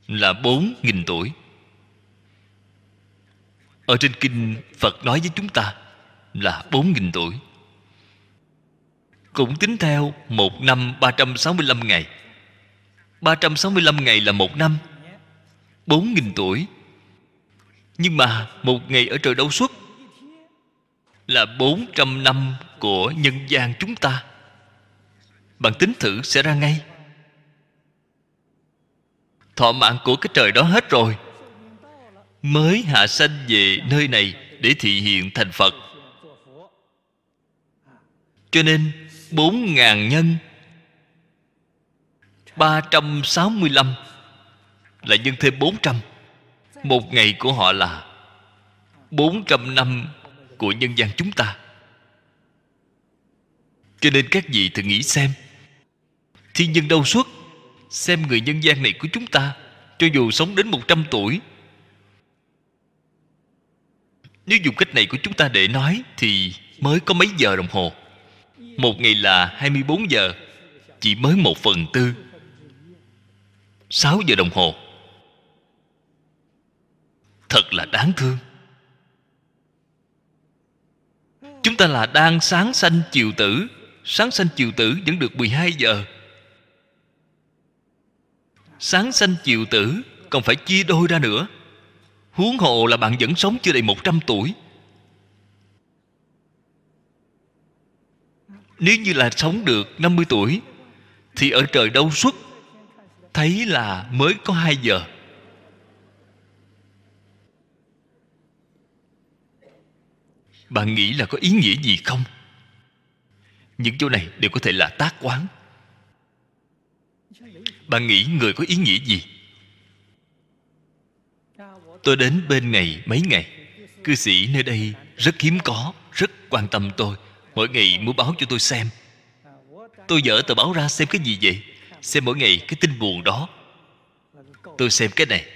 là bốn nghìn tuổi. Ở trên kinh phật nói với chúng ta là bốn nghìn tuổi. Cũng tính theo một năm ba trăm sáu mươi lăm ngày. Ba trăm sáu mươi lăm ngày là một năm, bốn nghìn tuổi. Nhưng mà một ngày ở trời đâu xuất là bốn trăm năm của nhân gian chúng ta bạn tính thử sẽ ra ngay. Thọ mạng của cái trời đó hết rồi. Mới hạ sanh về nơi này để thị hiện thành phật. Cho nên, bốn ngàn nhân 365 là nhân thêm 400 Một ngày của họ là 400 năm của nhân gian chúng ta. Cho nên các vị thử nghĩ xem Thiên nhân đâu xuất Xem người nhân gian này của chúng ta, Cho dù sống đến 100 tuổi. Nếu dùng cách này của chúng ta để nói, Thì mới có mấy giờ đồng hồ? Một ngày là 24 giờ, Chỉ mới một phần tư. 6 giờ đồng hồ. Thật là đáng thương. Chúng ta là đang sáng sanh chiều tử, Sáng sanh chiều tử vẫn được 12 giờ. Sáng sanh chiều tử, Còn phải chia đôi ra nữa. Huống hồ là bạn vẫn sống chưa đầy 100 tuổi. Nếu như là sống được 50 tuổi, Thì ở trời đâu xuất, thấy là mới có hai giờ. Bạn nghĩ là có ý nghĩa gì không? Những chỗ này đều có thể là tác quán bạn nghĩ người có ý nghĩa gì? Tôi đến bên này mấy ngày. Cư sĩ nơi đây rất hiếm có rất quan tâm tôi. Mỗi ngày muốn báo cho tôi xem. Tôi dở tờ báo ra xem cái gì vậy? Xem mỗi ngày cái tin buồn đó. Tôi xem cái này.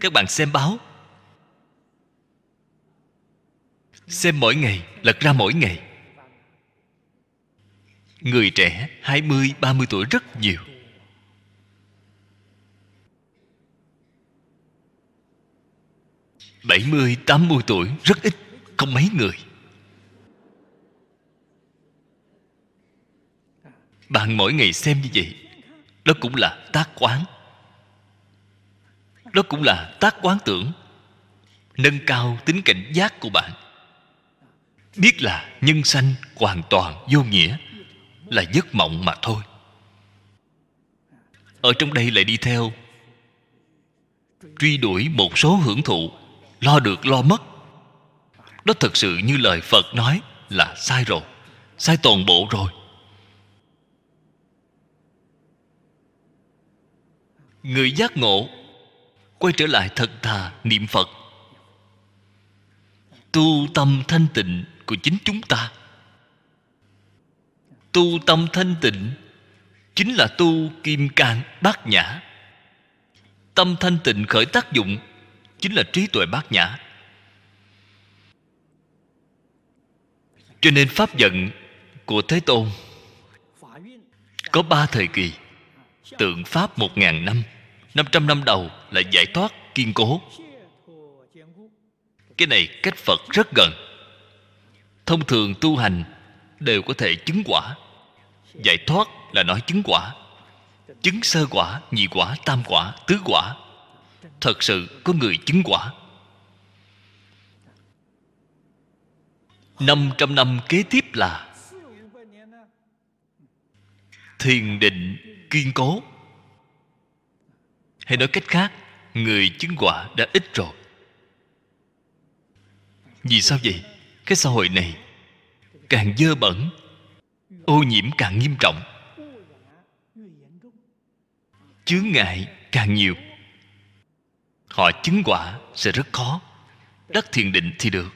Các bạn xem báo. Xem mỗi ngày lật ra mỗi ngày. Người trẻ 20, 30 tuổi rất nhiều. Bảy mươi, tám mươi tuổi rất ít Không mấy người? Bạn mỗi ngày xem như vậy đó cũng là tác quán. Đó cũng là tác quán tưởng nâng cao tính cảnh giác của bạn. Biết là nhân sanh hoàn toàn vô nghĩa là giấc mộng mà thôi. Ở trong đây lại đi theo truy đuổi một số hưởng thụ lo được lo mất. Đó thật sự như lời phật nói là sai rồi, sai toàn bộ rồi. Người giác ngộ quay trở lại thật thà niệm phật. Tu tâm thanh tịnh của chính chúng ta. Tu tâm thanh tịnh chính là tu kim cang bát nhã. Tâm thanh tịnh khởi tác dụng chính là trí tuệ bát nhã. Cho nên pháp giận của thế tôn có ba thời kỳ. Tượng pháp một ngàn năm 500 năm đầu là giải thoát kiên cố. Cái này cách Phật rất gần. Thông thường tu hành đều có thể chứng quả. Giải thoát là nói chứng quả. Chứng sơ quả, nhị quả, tam quả, tứ quả. Thật sự có người chứng quả. 500 năm kế tiếp là Thiền định kiên cố. Hay nói cách khác, người chứng quả đã ít rồi. Vì sao vậy? Cái xã hội này càng dơ bẩn, ô nhiễm càng nghiêm trọng. Chướng ngại càng nhiều họ chứng quả sẽ rất khó. Đắc thiền định thì được.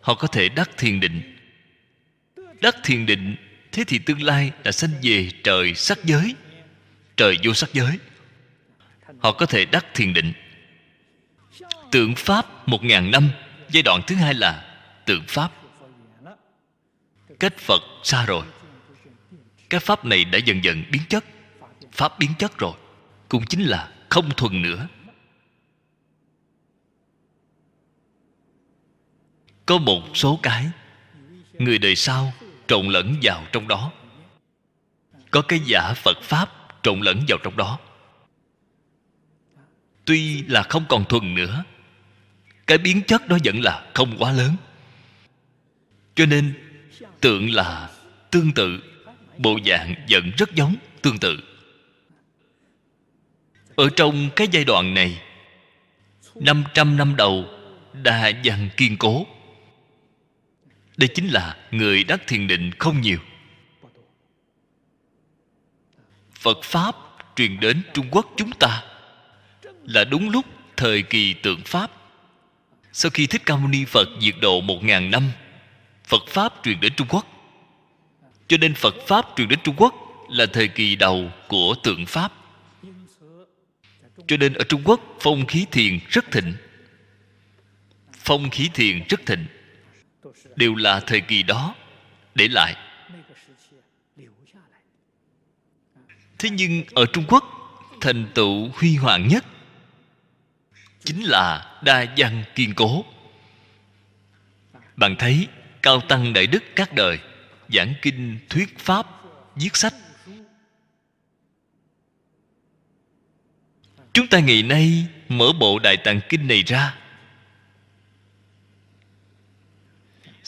Họ có thể đắc thiền định. Đắc thiền định, thế thì tương lai là sanh về trời sắc giới, trời vô sắc giới. Họ có thể đắc thiền định. Tượng pháp một ngàn năm, giai đoạn thứ hai là tượng pháp. Cách phật xa rồi. Cái pháp này đã dần dần biến chất. Pháp biến chất rồi. Cũng chính là không thuần nữa. Có một số cái, người đời sau trộn lẫn vào trong đó. Có cái giả phật pháp trộn lẫn vào trong đó. Tuy là không còn thuần nữa, cái biến chất đó vẫn là không quá lớn. Cho nên, tượng là tương tự, bộ dạng vẫn rất giống tương tự. Ở trong cái giai đoạn này 500 năm đầu, đa văn kiên cố đây chính là người đắc thiền định không nhiều. Phật pháp truyền đến trung quốc chúng ta là đúng lúc thời kỳ tượng pháp. Sau khi thích ca mâu ni phật diệt độ một ngàn năm, phật pháp truyền đến trung quốc. Cho nên phật pháp truyền đến trung quốc là thời kỳ đầu của tượng pháp. Cho nên ở trung quốc phong khí thiền rất thịnh. Phong khí thiền rất thịnh đều là thời kỳ đó. Để lại. thế nhưng ở trung quốc thành tựu huy hoàng nhất chính là đa văn kiên cố. Bạn thấy cao tăng đại đức các đời giảng kinh thuyết pháp viết sách. Chúng ta ngày nay mở bộ đại tạng kinh này ra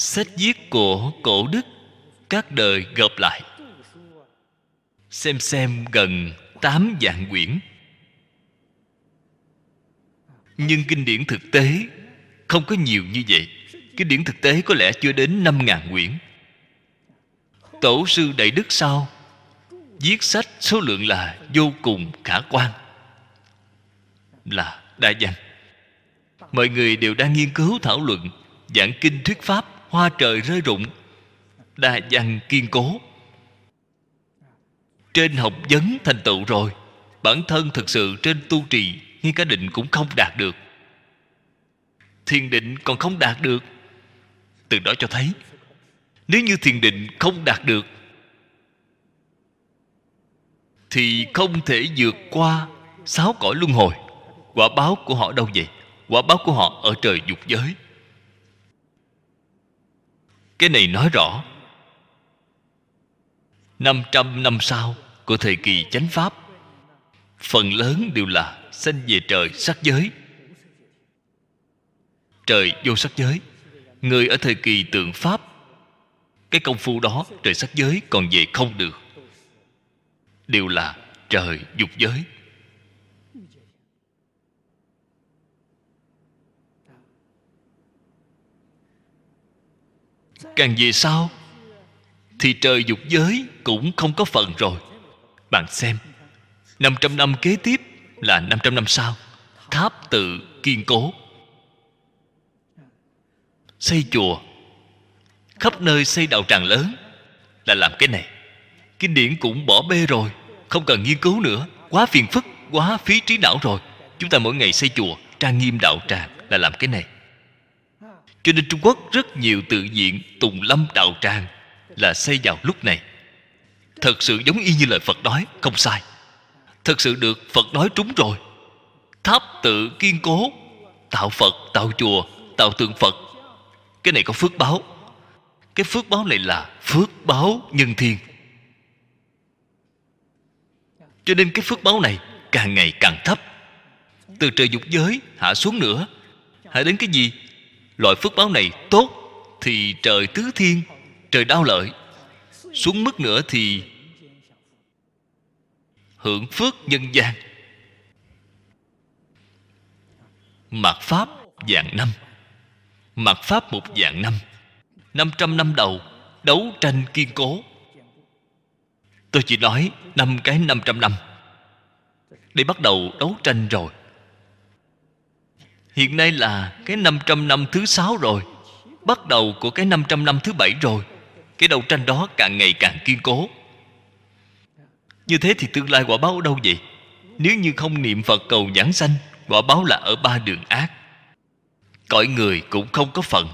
sách viết của cổ đức, các đời gộp lại. Xem xem gần tám vạn quyển. Nhưng kinh điển thực tế không có nhiều như vậy. Kinh điển thực tế có lẽ chưa đến năm ngàn quyển. Tổ sư đại đức sau viết sách số lượng là vô cùng khả quan. Là đa danh mọi người đều đang nghiên cứu thảo luận giảng kinh thuyết pháp hoa trời rơi rụng, đa văn kiên cố. Trên học vấn thành tựu rồi, bản thân thực sự trên tu trì ngay cả định cũng không đạt được. Thiền định còn không đạt được, từ đó cho thấy, nếu như thiền định không đạt được, thì không thể vượt qua sáu cõi luân hồi. Quả báo của họ đâu vậy? Quả báo của họ ở trời dục giới cái này nói rõ. 500 năm sau của thời kỳ chánh pháp, phần lớn đều là sanh về trời sắc giới. Trời vô sắc giới, người ở thời kỳ tượng pháp, cái công phu đó trời sắc giới còn về không được. Đều là trời dục giới. Càng về sau, thì trời dục giới cũng không có phần rồi. Bạn xem 500 năm kế tiếp là 500 năm sau. Tháp tự kiên cố. Xây chùa. Khắp nơi xây đạo tràng lớn là làm cái này. Kinh điển cũng bỏ bê rồi, không cần nghiên cứu nữa. Quá phiền phức, quá phí trí não rồi. Chúng ta mỗi ngày xây chùa, trang nghiêm đạo tràng là làm cái này cho nên trung quốc rất nhiều tự viện tùng lâm đạo tràng là xây vào lúc này. Thật sự giống y như lời phật nói, không sai. Thật sự được phật nói trúng rồi. Tháp tự kiên cố, tạo phật, tạo chùa, tạo tượng phật. Cái này có phước báo. Cái phước báo này là phước báo nhân thiên. Cho nên cái phước báo này càng ngày càng thấp. Từ trời dục giới hạ xuống nữa. Hãy đến cái gì? Loại phước báo này tốt thì trời tứ thiên, trời đau lợi. Xuống mức nữa thì hưởng phước nhân gian. Mạt pháp dạng năm. Mạt pháp một dạng năm. Năm trăm năm đầu đấu tranh kiên cố. Tôi chỉ nói năm cái năm trăm năm. Để bắt đầu đấu tranh rồi hiện nay là cái năm trăm năm thứ sáu rồi, bắt đầu của cái năm trăm năm thứ bảy rồi. Cái đấu tranh đó càng ngày càng kiên cố. Như thế thì tương lai quả báo ở đâu vậy? Nếu như không niệm phật cầu giảng sanh, quả báo là ở ba đường ác. Cõi người cũng không có phần.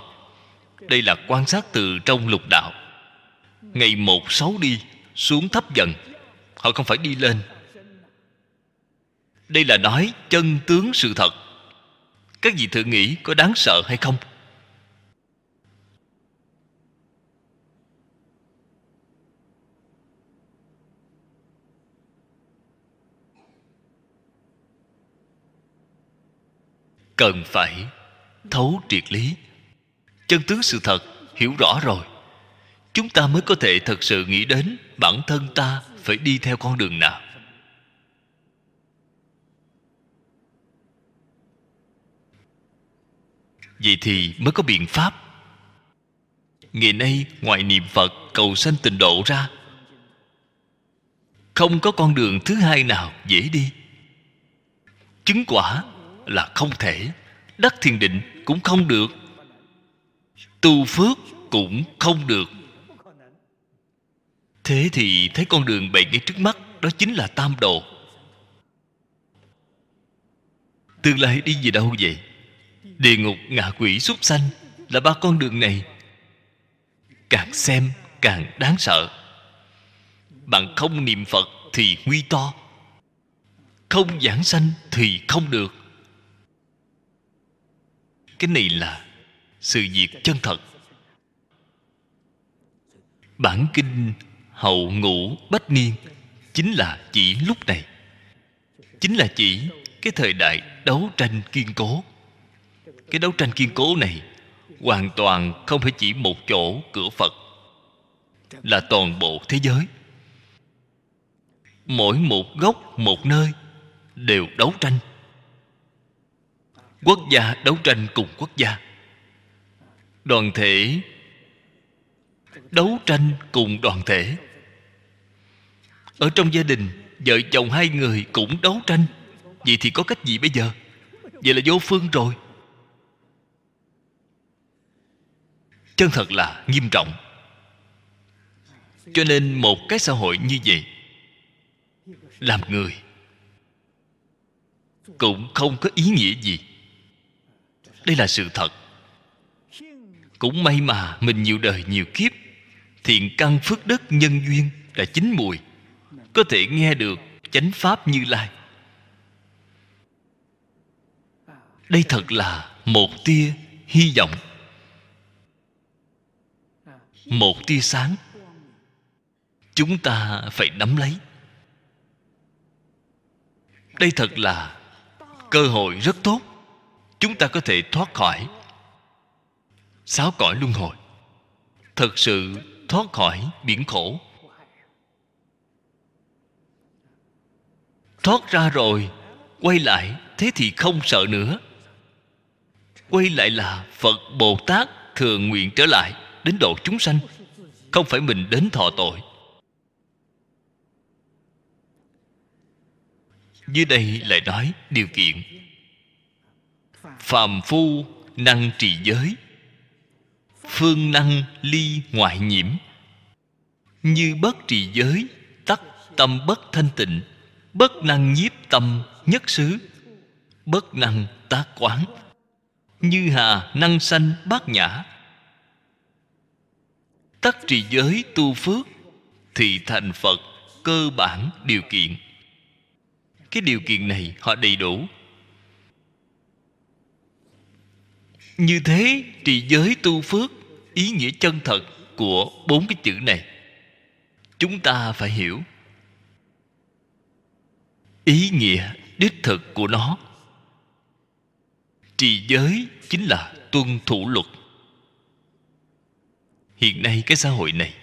Đây là quan sát từ trong lục đạo. Ngày một xấu đi, xuống thấp dần. Họ không phải đi lên. Đây là nói chân tướng sự thật các vị thử nghĩ có đáng sợ hay không? Cần phải thấu triệt lý. Chân tướng sự thật hiểu rõ rồi. Chúng ta mới có thể thật sự nghĩ đến bản thân ta phải đi theo con đường nào. Vậy thì mới có biện pháp. Ngày nay, ngoài niệm phật, cầu sanh tịnh độ ra, không có con đường thứ hai nào dễ đi. Chứng quả là không thể, đắc thiền định cũng không được, tu phước cũng không được. Thế thì thấy con đường bày ngay trước mắt, đó chính là tam độ tương lai đi về đâu vậy? Địa ngục ngạ quỷ súc sanh là ba con đường này. Càng xem càng đáng sợ. Bạn không niệm phật thì nguy to. Không giảng sanh thì không được. Cái này là sự việc chân thật. Bản kinh hậu ngũ bách niên chính là chỉ lúc này. Chính là chỉ cái thời đại đấu tranh kiên cố cái đấu tranh kiên cố này hoàn toàn không phải chỉ một chỗ cửa phật, là toàn bộ thế giới. Mỗi một góc, một nơi đều đấu tranh. Quốc gia đấu tranh cùng quốc gia. Đoàn thể đấu tranh cùng đoàn thể. Ở trong gia đình, vợ chồng hai người cũng đấu tranh. Vậy thì có cách gì bây giờ? Vậy là vô phương rồi. Chân thật là nghiêm trọng. Cho nên một cái xã hội như vậy, làm người cũng không có ý nghĩa gì. Đây là sự thật. Cũng may mà mình nhiều đời nhiều kiếp, thiện căn phước đức nhân duyên đã chín mùi, có thể nghe được chánh pháp như lai. Đây thật là một tia hy vọng một tia sáng. Chúng ta phải nắm lấy. Đây thật là cơ hội rất tốt. Chúng ta có thể thoát khỏi. Sáu cõi luân hồi. Thật sự thoát khỏi biển khổ. Thoát ra rồi, quay lại, thế thì không sợ nữa. Quay lại là phật bồ tát thường nguyện trở lại đến độ chúng sanh, không phải mình đến thọ tội. Dưới đây lại nói điều kiện. Phàm phu năng trì giới, phương năng ly ngoại nhiễm. Như bất trì giới, tắc tâm bất thanh tịnh, bất năng nhiếp tâm nhất xứ, bất năng tác quán. Như hà năng sanh bát nhã tắc trì giới tu phước thì thành phật cơ bản điều kiện. Cái điều kiện này họ đầy đủ. Như thế trì giới tu phước, ý nghĩa chân thật của bốn cái chữ này, chúng ta phải hiểu. Ý nghĩa đích thực của nó. Trì giới chính là tuân thủ luật hiện nay cái xã hội này,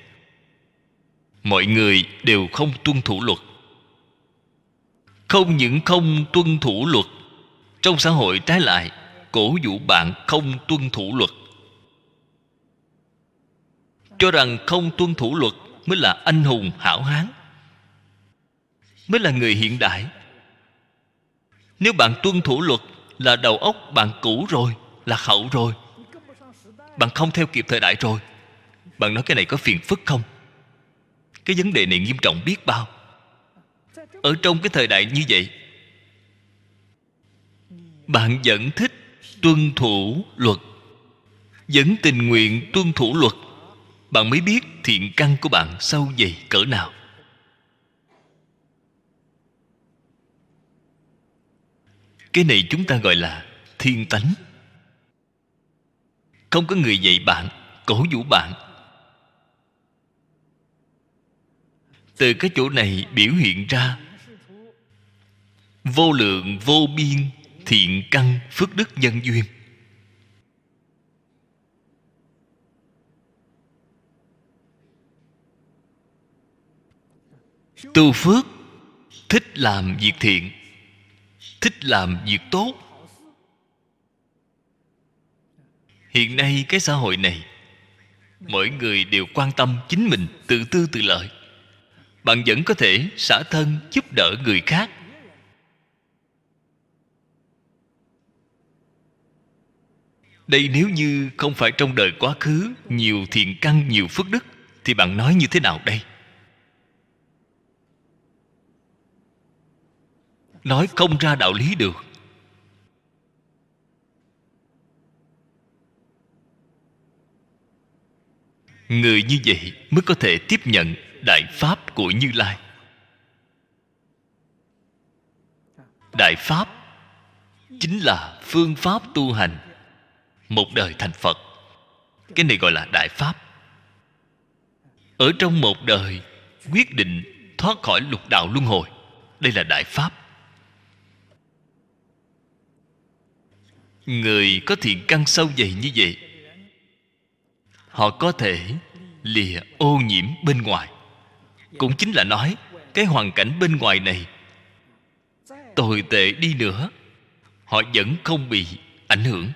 mọi người đều không tuân thủ luật. Không những không tuân thủ luật, trong xã hội trái lại, cổ vũ bạn không tuân thủ luật. Cho rằng không tuân thủ luật mới là anh hùng hảo hán, mới là người hiện đại. Nếu bạn tuân thủ luật là đầu óc bạn cũ rồi lạc hậu rồi, bạn không theo kịp thời đại rồi bạn nói cái này có phiền phức không? Cái vấn đề này nghiêm trọng biết bao. Ở trong cái thời đại như vậy, bạn vẫn thích tuân thủ luật, vẫn tình nguyện tuân thủ luật. Bạn mới biết thiện căn của bạn sâu dày cỡ nào. Cái này chúng ta gọi là thiên tánh. Không có người dạy bạn, cổ vũ bạn. Từ cái chỗ này biểu hiện ra, vô lượng, vô biên, thiện căn, phước đức nhân duyên. Tu phước, thích làm việc thiện, thích làm việc tốt. Hiện nay cái xã hội này, mỗi người đều quan tâm chính mình, tự tư tự lợi bạn vẫn có thể xả thân giúp đỡ người khác. Đây nếu như không phải trong đời quá khứ, nhiều thiện căn, nhiều phước đức, thì bạn nói như thế nào đây? Nói không ra đạo lý được. Người như vậy mới có thể tiếp nhận đại pháp của như lai. Đại pháp chính là phương pháp tu hành một đời thành phật. Cái này gọi là đại pháp. Ở trong một đời, quyết định thoát khỏi lục đạo luân hồi. Đây là đại pháp. Người có thiện căn sâu dày như vậy, họ có thể lìa ô nhiễm bên ngoài cũng chính là nói, cái hoàn cảnh bên ngoài này, tồi tệ đi nữa. Họ vẫn không bị ảnh hưởng.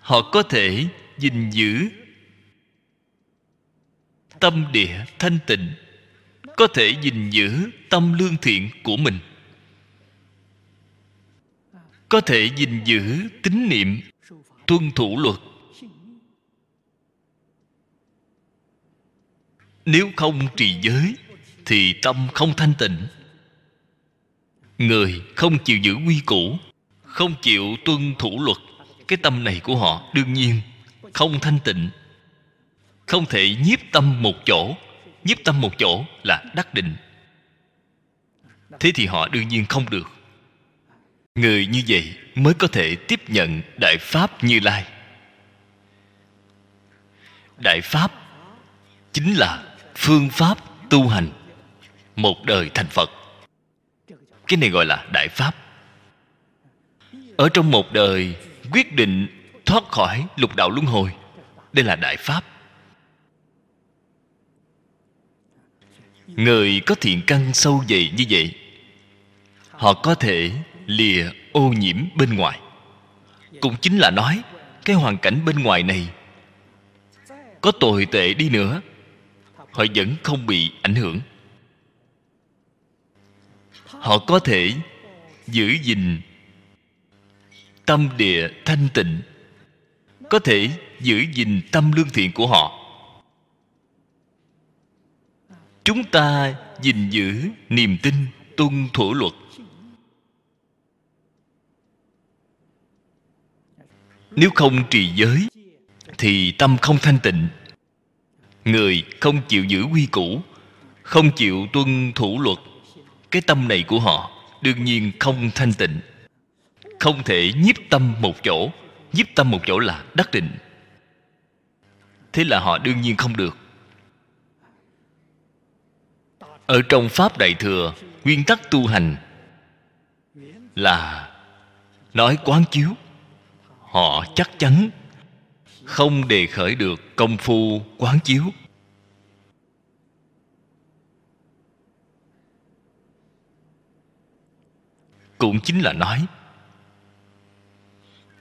Họ có thể gìn giữ tâm địa thanh tịnh, có thể gìn giữ tâm lương thiện của mình, có thể gìn giữ tín niệm, tuân thủ luật. Nếu không trì giới, thì tâm không thanh tịnh. Người không chịu giữ quy củ, không chịu tuân thủ luật, cái tâm này của họ đương nhiên không thanh tịnh. Không thể nhiếp tâm một chỗ, nhiếp tâm một chỗ là đắc định. Thế thì họ đương nhiên không được. Người như vậy mới có thể tiếp nhận đại pháp như lai. Đại pháp chính là phương pháp tu hành, một đời thành phật. Cái này gọi là đại pháp. Ở trong một đời, quyết định thoát khỏi lục đạo luân hồi, đây là đại pháp. Người có thiện căn sâu dày như vậy, họ có thể lìa ô nhiễm bên ngoài. Cũng chính là nói, cái hoàn cảnh bên ngoài này có tồi tệ đi nữa họ vẫn không bị ảnh hưởng. Họ có thể giữ gìn tâm địa thanh tịnh, có thể giữ gìn tâm lương thiện của họ. Chúng ta gìn giữ niềm tin tuân thủ luật. Nếu không trì giới, thì tâm không thanh tịnh người không chịu giữ quy củ, không chịu tuân thủ luật. Cái tâm này của họ đương nhiên không thanh tịnh. Không thể nhiếp tâm một chỗ. Nhiếp tâm một chỗ là đắc định. Thế là họ đương nhiên không được. Ở trong pháp đại thừa, nguyên tắc tu hành là nói quán chiếu. Họ chắc chắn không đề khởi được công phu quán chiếu. Cũng chính là nói,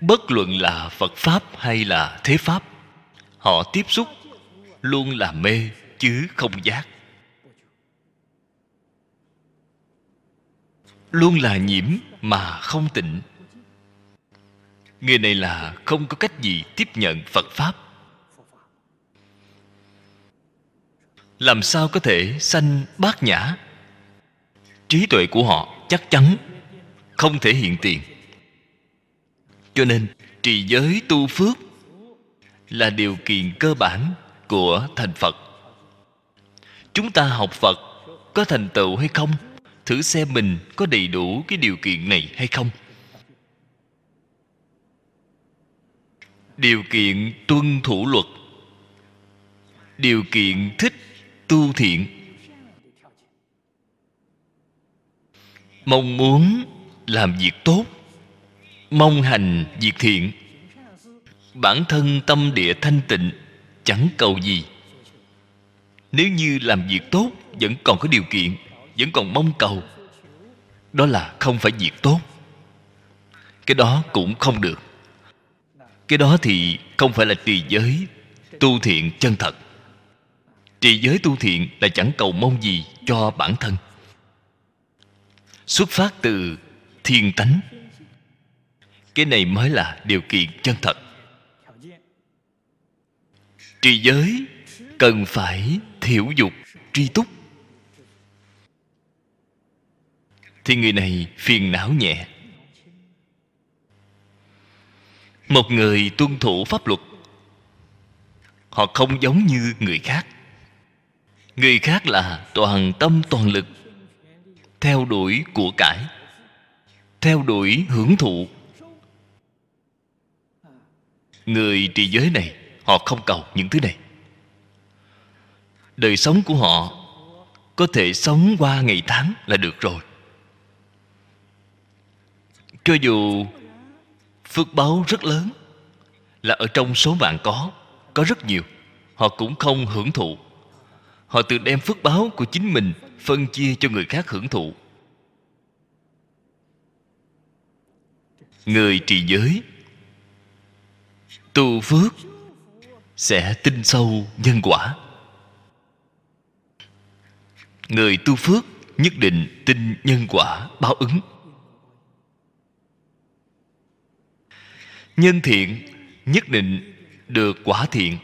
bất luận là phật pháp hay là thế pháp, họ tiếp xúc luôn là mê chứ không giác. Luôn là nhiễm mà không tịnh người này là không có cách gì tiếp nhận phật pháp. Làm sao có thể sanh bát nhã? Trí tuệ của họ chắc chắn không thể hiện tiền. Cho nên, trì giới tu phước là điều kiện cơ bản của thành phật. Chúng ta học phật có thành tựu hay không? Thử xem mình có đầy đủ cái điều kiện này hay không? Điều kiện tuân thủ luật. Điều kiện thích tu thiện. Mong muốn làm việc tốt. Mong hành việc thiện. Bản thân tâm địa thanh tịnh, chẳng cầu gì. Nếu như làm việc tốt, vẫn còn có điều kiện, vẫn còn mong cầu. Đó là không phải việc tốt. Cái đó cũng không được cái đó thì không phải là trì giới, tu thiện chân thật. Trì giới tu thiện là chẳng cầu mong gì cho bản thân. Xuất phát từ thiên tánh. Cái này mới là điều kiện chân thật. Trì giới cần phải thiểu dục, tri túc. Thì người này phiền não nhẹ. Một người tuân thủ pháp luật. Họ không giống như người khác. Người khác là toàn tâm toàn lực, theo đuổi của cải, theo đuổi hưởng thụ. Người trì giới này, họ không cầu những thứ này. Đời sống của họ, có thể sống qua ngày tháng là được rồi. Cho dù phước báo rất lớn. Là ở trong số bạn có có rất nhiều. Họ cũng không hưởng thụ. Họ tự đem phước báo của chính mình phân chia cho người khác hưởng thụ. Người trì giới, tu phước sẽ tin sâu nhân quả. Người tu phước nhất định tin nhân quả báo ứng. Nhân thiện, nhất định được quả thiện.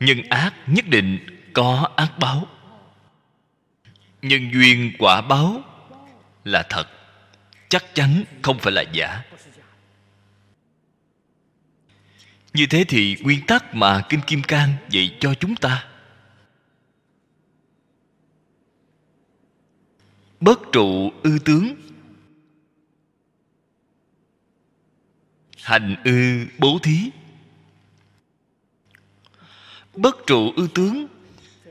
Nhân ác, nhất định có ác báo. Nhân duyên quả báo là thật, chắc chắn không phải là giả. Như thế thì nguyên tắc mà kinh kim cang dạy cho chúng ta. Bất trụ ư tướng hành ư bố thí. Bất trụ ư tướng,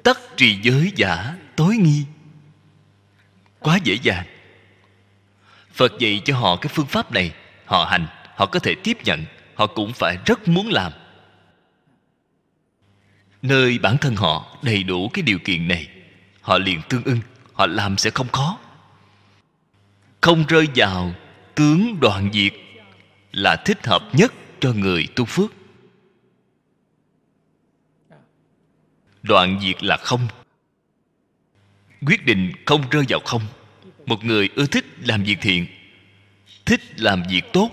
tất trì giới giả tối nghi. Quá dễ dàng. Phật dạy cho họ cái phương pháp này, họ hành, họ có thể tiếp nhận, họ cũng phải rất muốn làm. Nơi bản thân họ đầy đủ cái điều kiện này, họ liền tương ưng, họ làm sẽ không khó. Không rơi vào tướng đoạn diệt là thích hợp nhất cho người tu phước. Đoạn diệt là không. Quyết định không rơi vào không. Một người ưa thích làm việc thiện, thích làm việc tốt.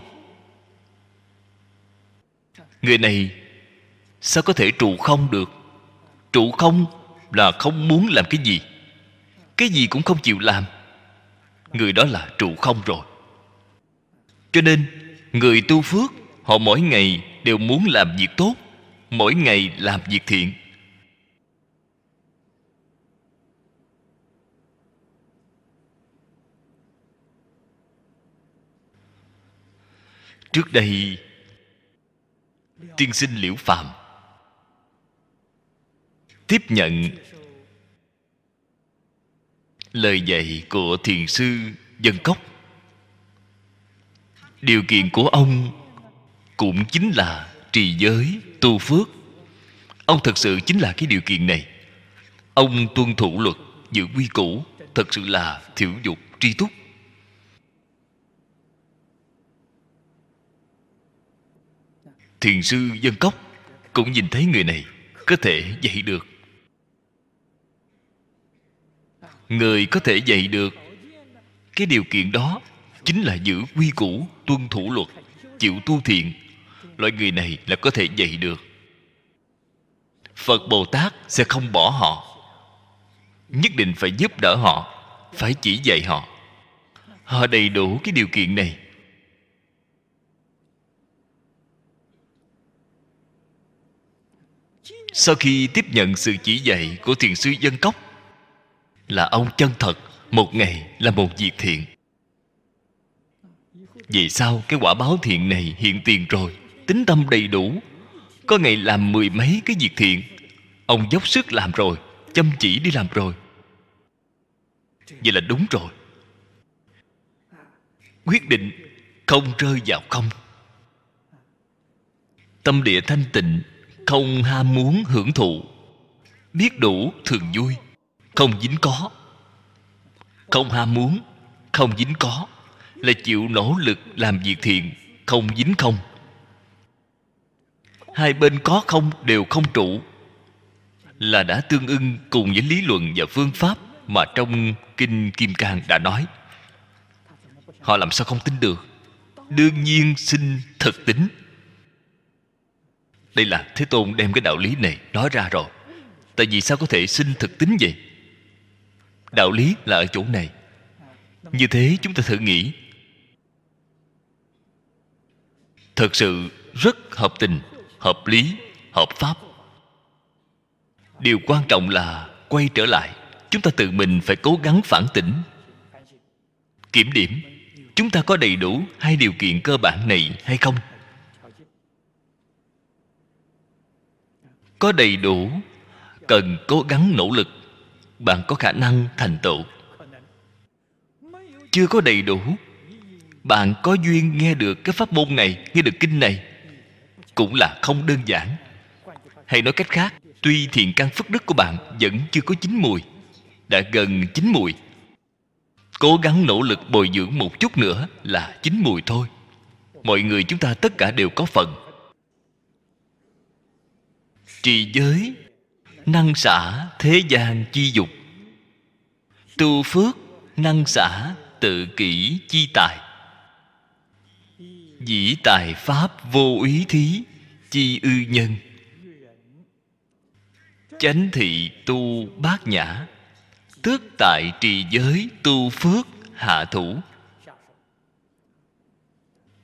Người này sao có thể trụ không được? Trụ không là không muốn làm cái gì. Cái gì cũng không chịu làm. Người đó là trụ không rồi. Cho nên người tu phước, họ mỗi ngày đều muốn làm việc tốt, mỗi ngày làm việc thiện. Trước đây, tiên sinh liễu phàm tiếp nhận lời dạy của thiền sư dân cốc điều kiện của ông cũng chính là trì giới, tu phước. Ông thật sự chính là cái điều kiện này. Ông tuân thủ luật giữ quy củ, thật sự là thiểu dục, tri túc. Thiền sư dân cốc cũng nhìn thấy người này, có thể dạy được. Người có thể dạy được cái điều kiện đó chính là giữ quy củ, tuân thủ luật, chịu tu thiện. Loại người này là có thể dạy được. Phật bồ tát sẽ không bỏ họ, nhất định phải giúp đỡ họ, phải chỉ dạy họ. Họ đầy đủ cái điều kiện này. Sau khi tiếp nhận sự chỉ dạy của thiền sư dân cốc, là ông chân thật, một ngày là một việc thiện vì sao cái quả báo thiện này hiện tiền rồi? Tính tâm đầy đủ. Có ngày làm mười mấy cái việc thiện. Ông dốc sức làm rồi, chăm chỉ đi làm rồi. Vậy là đúng rồi. Quyết định không rơi vào không. Tâm địa thanh tịnh, không ham muốn hưởng thụ. Biết đủ thường vui, không dính có. Không ham muốn, không dính có là chịu nỗ lực làm việc thiện, không dính không. Hai bên có không đều không trụ, là đã tương ưng cùng với lý luận và phương pháp mà trong kinh kim cang đã nói. Họ làm sao không tin được? Đương nhiên xin thực tính. Đây là thế tôn đem cái đạo lý này nói ra rồi. Tại vì sao có thể xin thực tính vậy? Đạo lý là ở chỗ này. Như thế chúng ta thử nghĩ. Thật sự rất hợp tình, hợp lý, hợp pháp. Điều quan trọng là quay trở lại, chúng ta tự mình phải cố gắng phản tỉnh. Kiểm điểm, chúng ta có đầy đủ hai điều kiện cơ bản này hay không? Có đầy đủ, cần cố gắng nỗ lực. Bạn có khả năng thành tựu. Chưa có đầy đủ bạn có duyên nghe được cái pháp môn này, nghe được kinh này? Cũng là không đơn giản. Hay nói cách khác, tuy thiện căn phước đức của bạn vẫn chưa có chín mùi, đã gần chín mùi. Cố gắng nỗ lực bồi dưỡng một chút nữa là chín mùi thôi. Mọi người chúng ta tất cả đều có phần. Trì giới, năng xả thế gian chi dục. Tu phước, năng xả tự kỷ chi tài dĩ tài pháp vô ý thí, chi ư nhân. Chánh thị tu bát nhã, tước tại trì giới tu phước hạ thủ.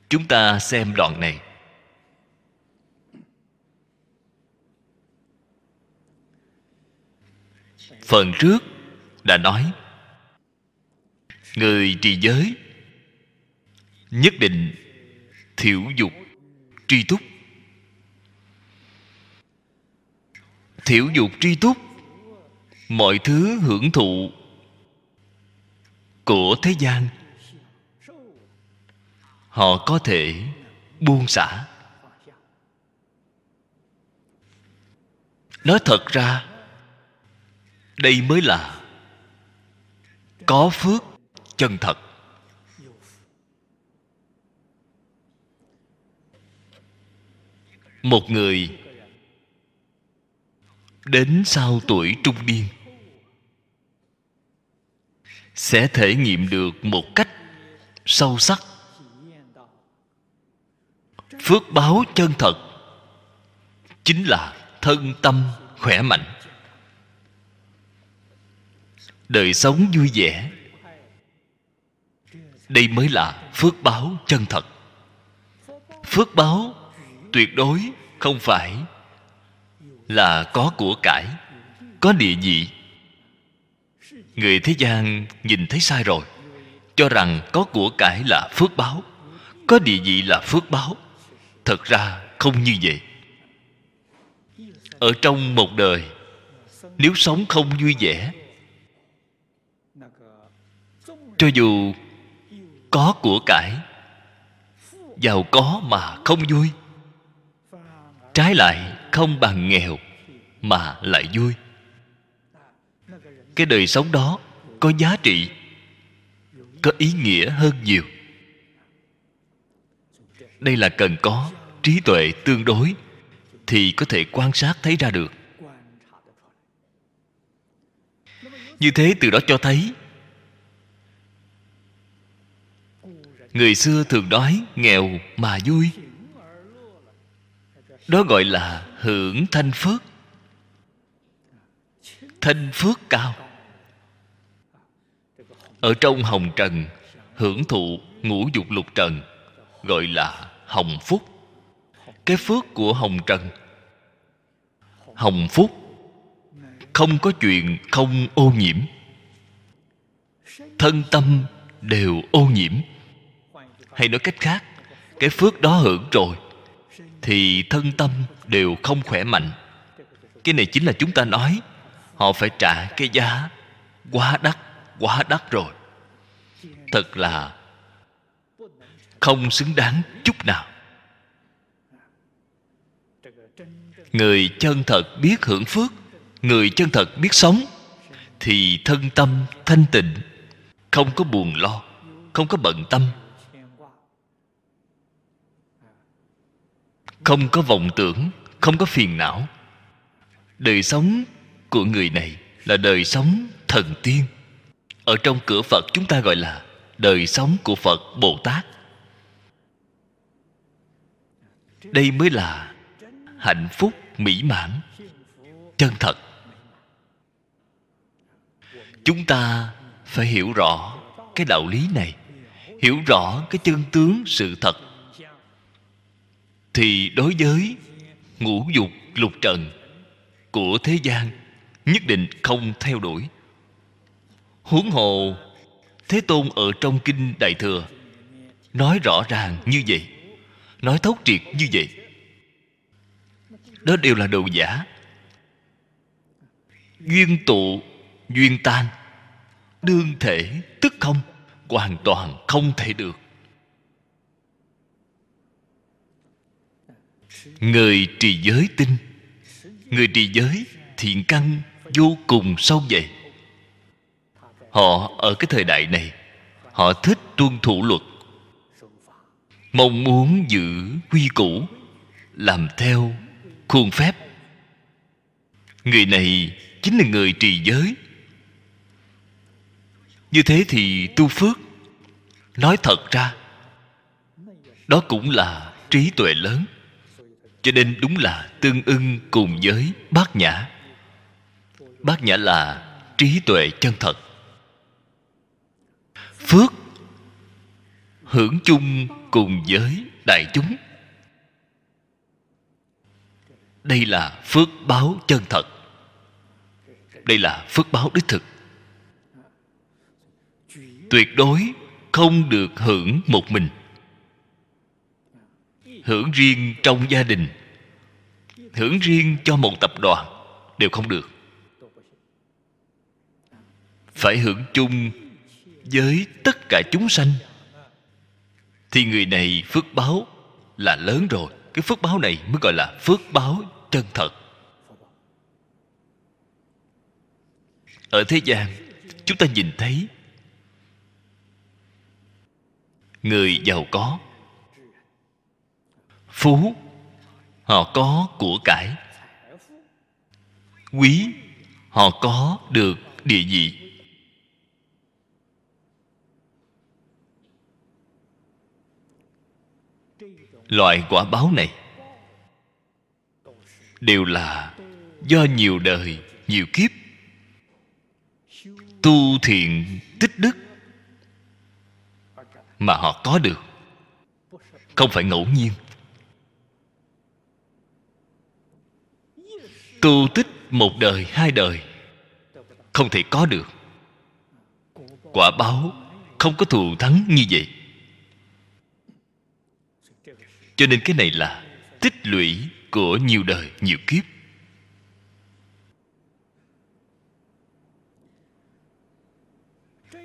Chúng ta xem đoạn này. Phần trước đã nói, người trì giới nhất định thiểu dục, tri túc. Thiểu dục, tri túc, mọi thứ hưởng thụ của thế gian. Họ có thể buông xả. Nói thật ra, đây mới là có phước chân thật. Một người đến sau tuổi trung niên. Sẽ thể nghiệm được một cách sâu sắc, phước báo chân thật, chính là thân tâm khỏe mạnh. Đời sống vui vẻ, đây mới là phước báo chân thật. Phước báo tuyệt đối, không phải. Là có của cải, có địa vị. Người thế gian nhìn thấy sai rồi, cho rằng có của cải là phước báo, có địa vị là phước báo. Thật ra không như vậy. Ở trong một đời, nếu sống không vui vẻ, cho dù có của cải, giàu có mà không vui trái lại không bằng nghèo mà lại vui. Cái đời sống đó có giá trị, có ý nghĩa hơn nhiều. Đây là cần có trí tuệ tương đối thì có thể quan sát thấy ra được. Như thế từ đó cho thấy, người xưa thường nói nghèo mà vui đó gọi là hưởng thanh phước. Thanh phước cao. Ở trong hồng trần, hưởng thụ ngũ dục lục trần, gọi là hồng phúc. Cái phước của hồng trần, hồng phúc, không có chuyện không ô nhiễm. Thân tâm đều ô nhiễm. Hay nói cách khác, cái phước đó hưởng rồi thì thân tâm đều không khỏe mạnh. Cái này chính là chúng ta nói, họ phải trả cái giá quá đắt quá đắt rồi. Thật là không xứng đáng chút nào. Người chân thật biết hưởng phước, người chân thật biết sống, thì thân tâm thanh tịnh, không có buồn lo, không có bận tâm. Không có vọng tưởng, không có phiền não. Đời sống của người này là đời sống thần tiên. Ở trong cửa phật chúng ta gọi là đời sống của phật bồ tát. Đây mới là hạnh phúc mỹ mãn, chân thật. Chúng ta phải hiểu rõ cái đạo lý này, hiểu rõ cái chân tướng sự thật thì đối với ngũ dục lục trần của thế gian, nhất định không theo đuổi. Huống hồ, thế tôn ở trong kinh đại thừa nói rõ ràng như vậy, nói thấu triệt như vậy. Đó đều là đồ giả. Duyên tụ, duyên tan, đương thể tức không, hoàn toàn không thể được. Người trì giới tinh. Người trì giới thiện căn vô cùng sâu dày họ ở cái thời đại này, họ thích tuân thủ luật. Mong muốn giữ quy củ, làm theo khuôn phép. Người này chính là người trì giới. Như thế thì tu phước, nói thật ra, đó cũng là trí tuệ lớn cho nên đúng là tương ưng cùng với bát nhã. Bát nhã là trí tuệ chân thật. Phước hưởng chung cùng với đại chúng. Đây là phước báo chân thật. Đây là phước báo đích thực. Tuyệt đối không được hưởng một mình hưởng riêng trong gia đình, hưởng riêng cho một tập đoàn đều không được. Phải hưởng chung với tất cả chúng sanh. Thì người này phước báo là lớn rồi. Cái phước báo này mới gọi là phước báo chân thật. Ở thế gian, chúng ta nhìn thấy người giàu có phú. Họ có của cải. Quý. Họ có được địa vị. Loại quả báo này đều là do nhiều đời, nhiều kiếp tu thiện tích đức mà họ có được. Không phải ngẫu nhiên. Tu tích một đời, hai đời. Không thể có được. Quả báo không có thù thắng như vậy. Cho nên cái này là tích lũy của nhiều đời, nhiều kiếp.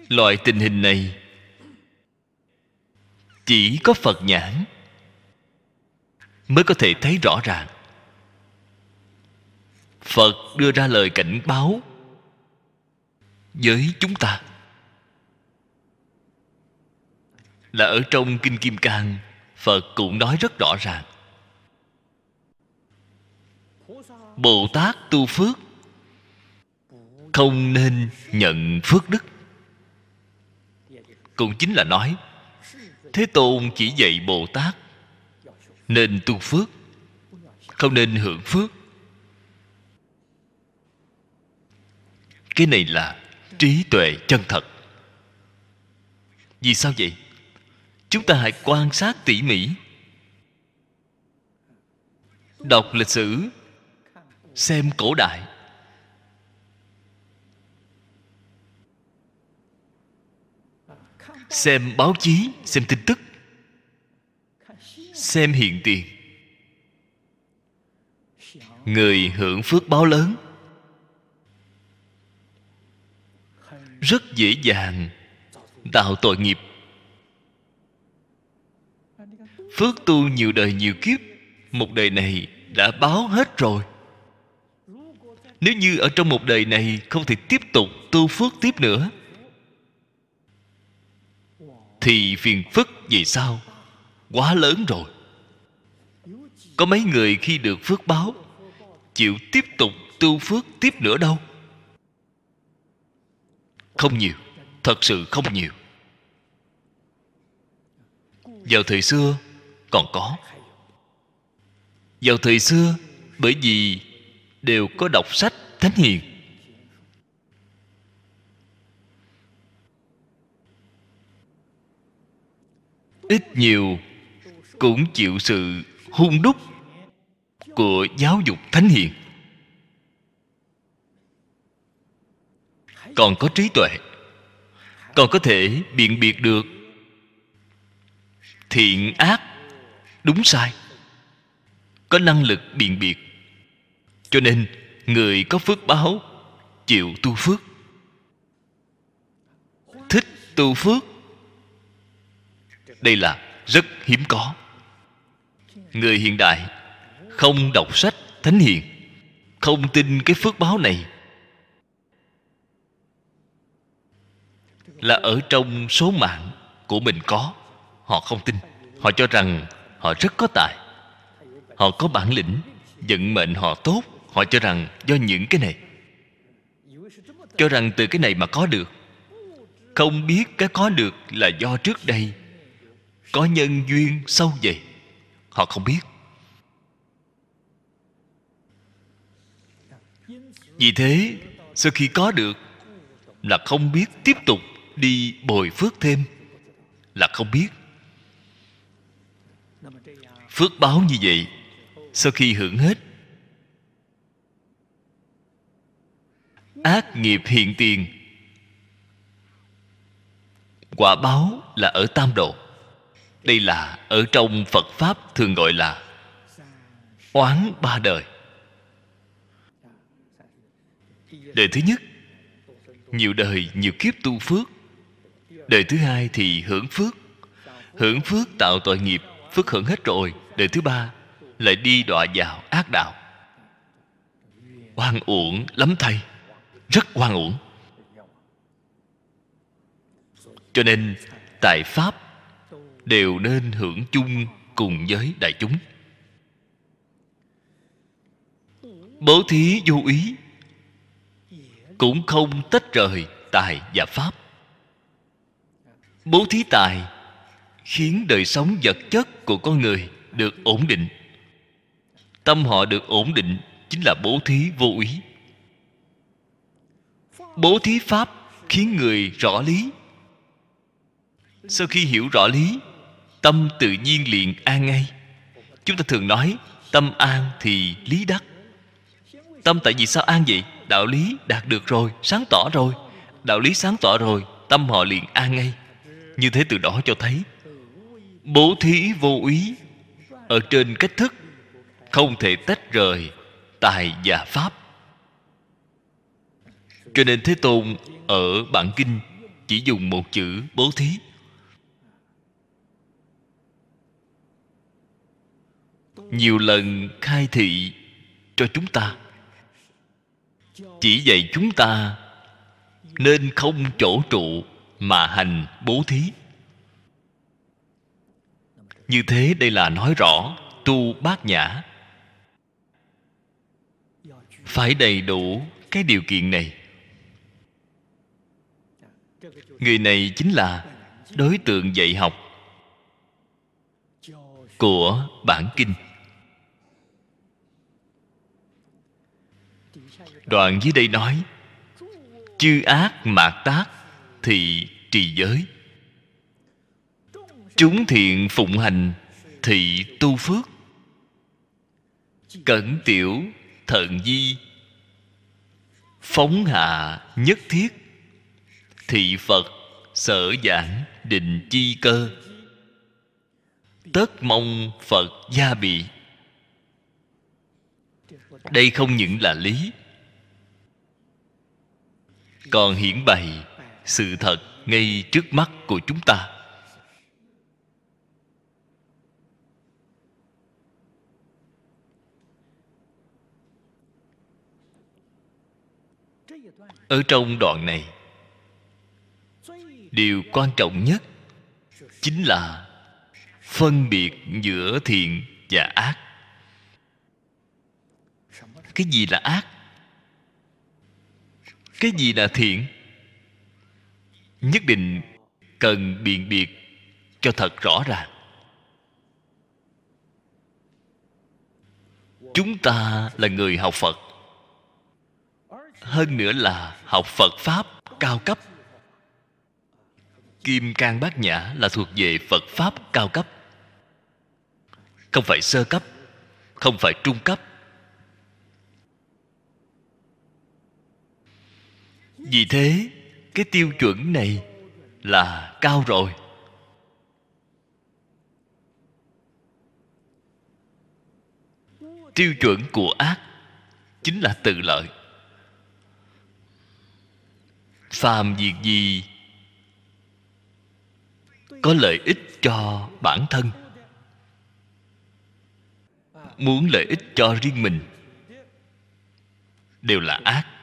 Loại tình hình này chỉ có phật nhãn mới có thể thấy rõ ràng phật đưa ra lời cảnh báo với chúng ta. Là ở trong kinh kim cang, phật cũng nói rất rõ ràng. Bồ tát tu phước không nên nhận phước đức. Cũng chính là nói, thế tôn chỉ dạy bồ tát nên tu phước, không nên hưởng phước. Cái này là trí tuệ chân thật. Vì sao vậy? Chúng ta hãy quan sát tỉ mỉ. Đọc lịch sử, xem cổ đại. Xem báo chí, xem tin tức. Xem hiện tiền. Người hưởng phước báo lớn. Rất dễ dàng tạo tội nghiệp. Phước tu nhiều đời nhiều kiếp, một đời này đã báo hết rồi. Nếu như ở trong một đời này không thể tiếp tục tu phước tiếp nữa, thì phiền phức vì sao quá lớn rồi. Có mấy người khi được phước báo, chịu tiếp tục tu phước tiếp nữa đâu? Không nhiều, thật sự không nhiều. Vào thời xưa, còn có. Vào thời xưa, bởi vì đều có đọc sách thánh hiền. Ít nhiều cũng chịu sự hung đúc của giáo dục thánh hiền. Còn có trí tuệ, còn có thể biện biệt được thiện ác đúng sai, có năng lực biện biệt. Cho nên người có phước báo chịu tu phước. Thích tu phước, đây là rất hiếm có. Người hiện đại không đọc sách thánh hiền, không tin cái phước báo này. Là ở trong số mạng của mình có. Họ không tin. Họ cho rằng họ rất có tài. Họ có bản lĩnh, vận mệnh họ tốt. Họ cho rằng do những cái này. Cho rằng từ cái này mà có được. Không biết cái có được là do trước đây có nhân duyên sâu dày họ không biết. Vì thế, sau khi có được là không biết tiếp tục đi bồi phước thêm. Là không biết. Phước báo như vậy, sau khi hưởng hết, ác nghiệp hiện tiền. Quả báo là ở tam độ đây là ở trong phật pháp thường gọi là oán ba đời. Đời thứ nhất, nhiều đời nhiều kiếp tu phước đời thứ hai thì hưởng phước. Hưởng phước tạo tội nghiệp, phước hưởng hết rồi. Đời thứ ba, lại đi đọa vào ác đạo. Oan uổng lắm thay. Rất oan uổng. Cho nên, tại pháp, đều nên hưởng chung cùng với đại chúng. Bố thí vô ý, cũng không tách rời tài và pháp bố thí tài, khiến đời sống vật chất của con người được ổn định. Tâm họ được ổn định chính là bố thí vô ý. Bố thí pháp khiến người rõ lý. Sau khi hiểu rõ lý, tâm tự nhiên liền an ngay. Chúng ta thường nói, tâm an thì lý đắc. Tâm tại vì sao an vậy? Đạo lý đạt được rồi, sáng tỏ rồi. Đạo lý sáng tỏ rồi, tâm họ liền an ngay như thế từ đó cho thấy, bố thí vô úy ở trên cách thức không thể tách rời tài và pháp. Cho nên thế tôn ở bản kinh chỉ dùng một chữ bố thí. Nhiều lần khai thị cho chúng ta, chỉ dạy chúng ta nên không chỗ trụ mà hành bố thí. Như thế đây là nói rõ tu bát nhã. Phải đầy đủ cái điều kiện này. Người này chính là đối tượng dạy học của bản kinh. Đoạn dưới đây nói, chư ác mạt tác thì trì giới. Chúng thiện phụng hành thị tu phước. Cẩn tiểu thận di, phóng hạ nhất thiết, thị phật sở giảng định chi cơ. Tất mong phật gia bị đây không những là lý, còn hiển bày sự thật ngay trước mắt của chúng ta. Ở trong đoạn này, điều quan trọng nhất chính là phân biệt giữa thiện và ác. Cái gì là ác? Cái gì là thiện? Nhất định cần biện biệt cho thật rõ ràng. Chúng ta là người học phật. Hơn nữa là học phật pháp cao cấp. Kim cang bát nhã là thuộc về phật pháp cao cấp. Không phải sơ cấp, không phải trung cấp. Vì thế cái tiêu chuẩn này là cao rồi. Tiêu chuẩn của ác chính là tự lợi. Phàm việc gì có lợi ích cho bản thân, muốn lợi ích cho riêng mình, đều là ác.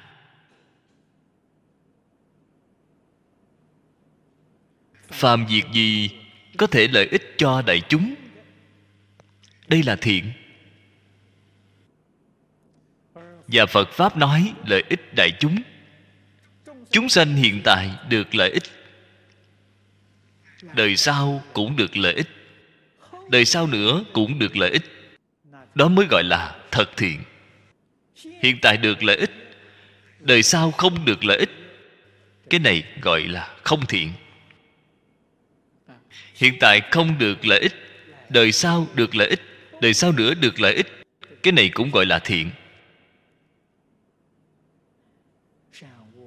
Phàm việc gì có thể lợi ích cho đại chúng? Đây là thiện. Và phật pháp nói lợi ích đại chúng. Chúng sanh hiện tại được lợi ích. Đời sau cũng được lợi ích. Đời sau nữa cũng được lợi ích. Đó mới gọi là thật thiện. Hiện tại được lợi ích, đời sau không được lợi ích. Cái này gọi là không thiện hiện tại không được lợi ích, đời sau được lợi ích, đời sau nữa được lợi ích. Cái này cũng gọi là thiện.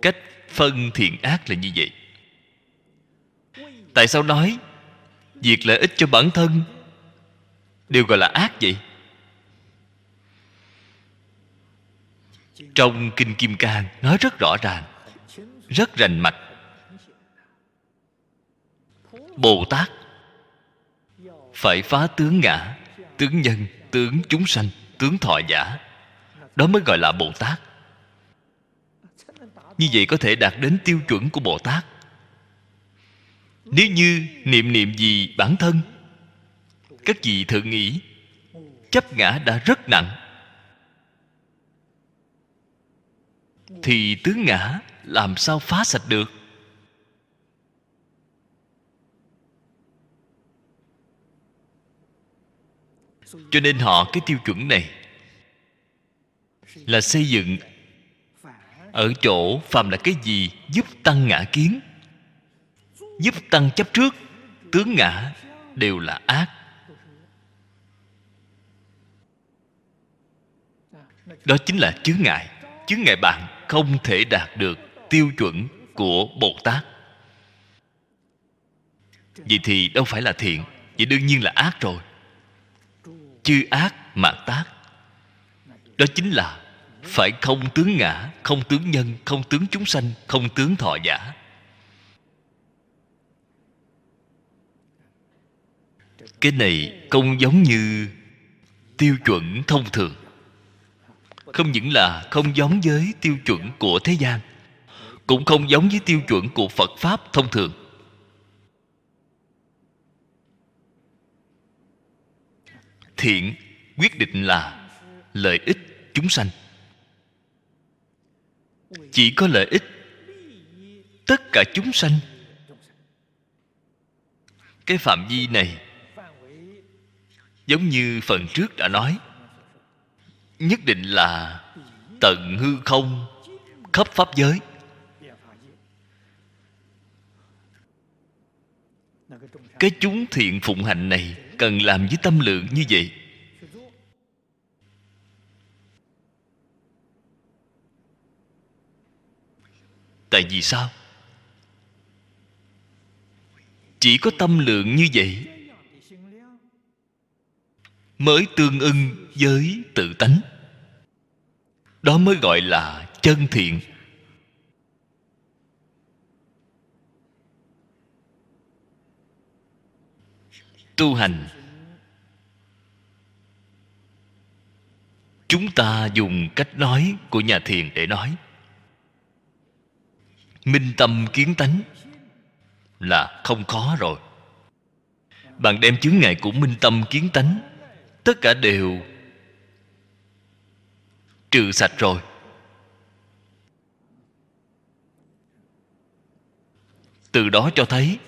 Cách phân thiện ác là như vậy. Tại sao nói việc lợi ích cho bản thân đều gọi là ác vậy? Trong kinh kim cang nói rất rõ ràng, rất rành mạch bồ tát phải phá tướng ngã, tướng nhân, tướng chúng sanh, tướng thọ giả. Đó mới gọi là bồ tát như vậy có thể đạt đến tiêu chuẩn của bồ tát nếu như niệm niệm gì bản thân, các vị thử nghĩ, chấp ngã đã rất nặng. Thì tướng ngã làm sao phá sạch được? Cho nên họ cái tiêu chuẩn này là xây dựng ở chỗ phàm là cái gì giúp tăng ngã kiến, giúp tăng chấp trước, tướng ngã đều là ác. Đó chính là chướng ngại chướng ngại bạn không thể đạt được tiêu chuẩn của bồ tát. Vậy thì đâu phải là thiện, vậy đương nhiên là ác rồi chư ác mà tác. Đó chính là phải không tướng ngã, không tướng nhân, không tướng chúng sanh, không tướng thọ giả. Cái này không giống như tiêu chuẩn thông thường. Không những là không giống với tiêu chuẩn của thế gian, cũng không giống với tiêu chuẩn của phật pháp thông thường. Thiện, quyết định là lợi ích chúng sanh. Chỉ có lợi ích tất cả chúng sanh. Cái phạm vi này giống như phần trước đã nói, nhất định là tận hư không khắp pháp giới. Cái chúng thiện phụng hành này cần làm với tâm lượng như vậy. Tại vì sao? Chỉ có tâm lượng như vậy mới tương ưng với tự tánh. Đó mới gọi là chân thiện. Tu hành. Chúng ta dùng cách nói của nhà thiền để nói. Minh tâm kiến tánh là không khó rồi. Bạn đem chướng ngại của minh tâm kiến tánh, tất cả đều trừ sạch rồi. Từ đó cho thấy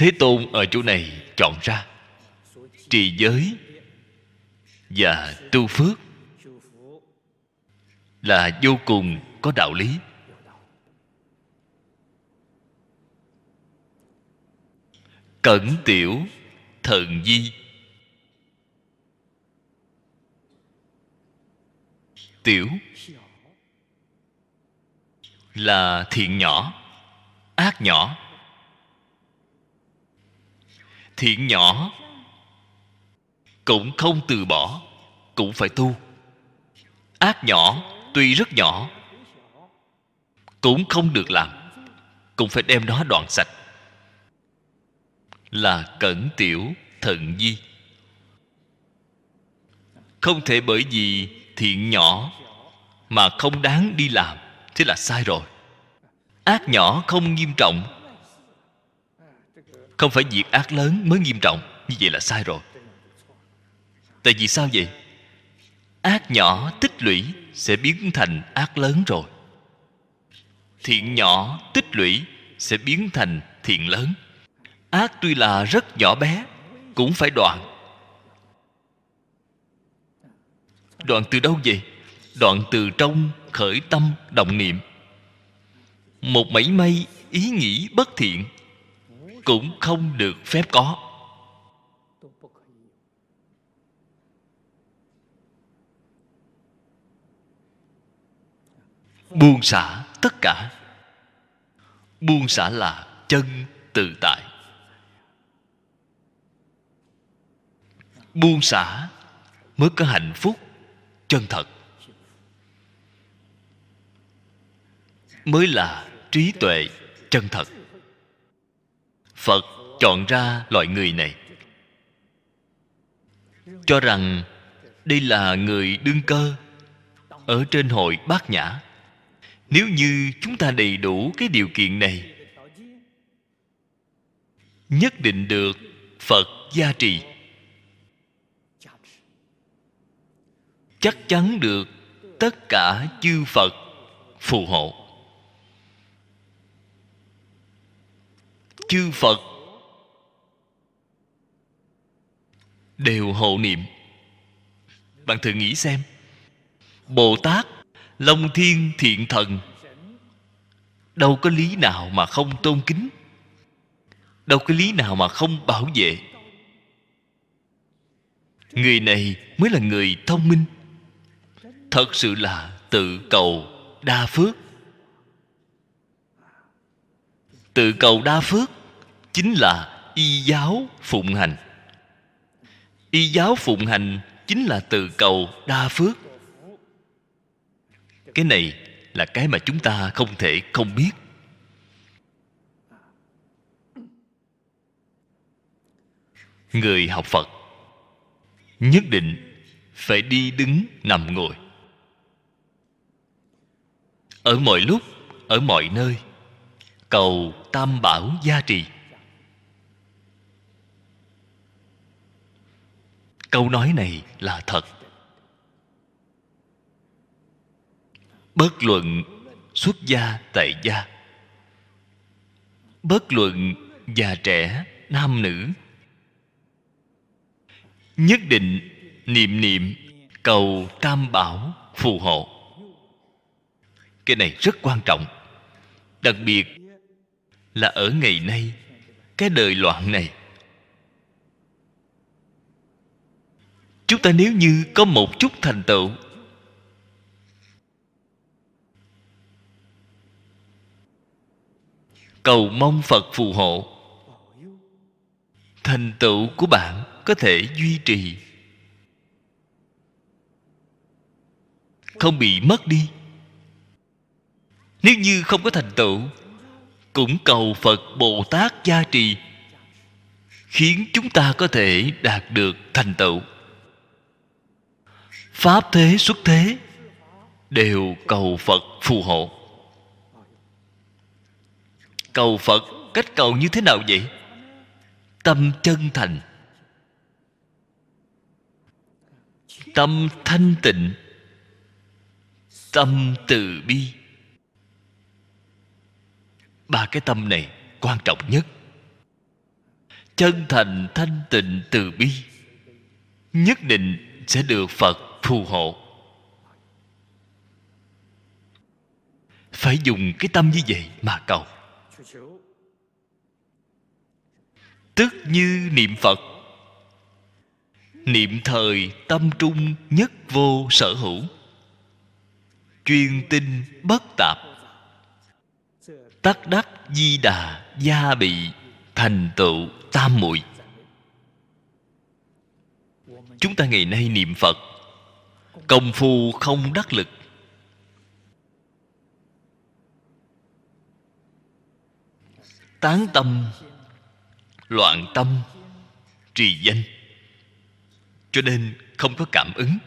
thế tôn ở chỗ này chọn ra, trì giới và tu phước là vô cùng có đạo lý. Cẩn tiểu thần di. Tiểu là thiện nhỏ, ác nhỏ thiện nhỏ. Cũng không từ bỏ, cũng phải tu. Ác nhỏ, tuy rất nhỏ, cũng không được làm, cũng phải đem nó đoạn sạch. Là cẩn tiểu thận di. Không thể bởi vì thiện nhỏ mà không đáng đi làm, thế là sai rồi. Ác nhỏ không nghiêm trọng không phải việc ác lớn mới nghiêm trọng, như vậy là sai rồi. Tại vì sao vậy? Ác nhỏ, tích lũy sẽ biến thành ác lớn rồi. Thiện nhỏ, tích lũy sẽ biến thành thiện lớn. Ác tuy là rất nhỏ bé, cũng phải đoạn. Đoạn từ đâu vậy? Đoạn từ trong khởi tâm động niệm. Một mảy may ý nghĩ bất thiện cũng không được phép có. Buông xả tất cả. Buông xả là chân tự tại. Buông xả mới có hạnh phúc chân thật. Mới là trí tuệ chân thật phật chọn ra loại người này. Cho rằng đây là người đương cơ ở trên hội bát nhã. Nếu như chúng ta đầy đủ cái điều kiện này, nhất định được phật gia trì. Chắc chắn được tất cả chư phật phù hộ. Chư phật. Đều hộ niệm. Bạn thử nghĩ xem. Bồ tát, long thiên thiện thần, đâu có lý nào mà không tôn kính? Đâu có lý nào mà không bảo vệ? Người này mới là người thông minh. Thật sự là tự cầu đa phước. Tự cầu đa phước chính là y giáo phụng hành. Y giáo phụng hành chính là từ cầu đa phước. Cái này là cái mà chúng ta không thể không biết. Người học phật nhất định phải đi đứng nằm ngồi. Ở mọi lúc, ở mọi nơi, cầu tam bảo gia trì. Câu nói này là thật. Bất luận xuất gia tại gia, bất luận già trẻ nam nữ, nhất định niệm niệm cầu tam bảo phù hộ. Cái này rất quan trọng. Đặc biệt là ở ngày nay, cái đời loạn này chúng ta nếu như có một chút thành tựu. Cầu mong phật phù hộ. Thành tựu của bạn có thể duy trì. Không bị mất đi. Nếu như không có thành tựu, cũng cầu phật bồ tát gia trì, khiến chúng ta có thể đạt được thành tựu pháp thế xuất thế đều cầu phật phù hộ. Cầu phật cách cầu như thế nào vậy? Tâm chân thành. Tâm thanh tịnh. Tâm từ bi. Ba cái tâm này quan trọng nhất. Chân thành thanh tịnh từ bi. Nhất định sẽ được phật phù hộ. Phải dùng cái tâm như vậy mà cầu. Tức như niệm phật, niệm thời tâm trung nhất vô sở hữu, chuyên tinh bất tạp, tắc đắc di đà gia bị thành tựu tam muội. Chúng ta ngày nay niệm phật công phu không đắc lực. Tán tâm, loạn tâm, trì danh. Cho nên không có cảm ứng.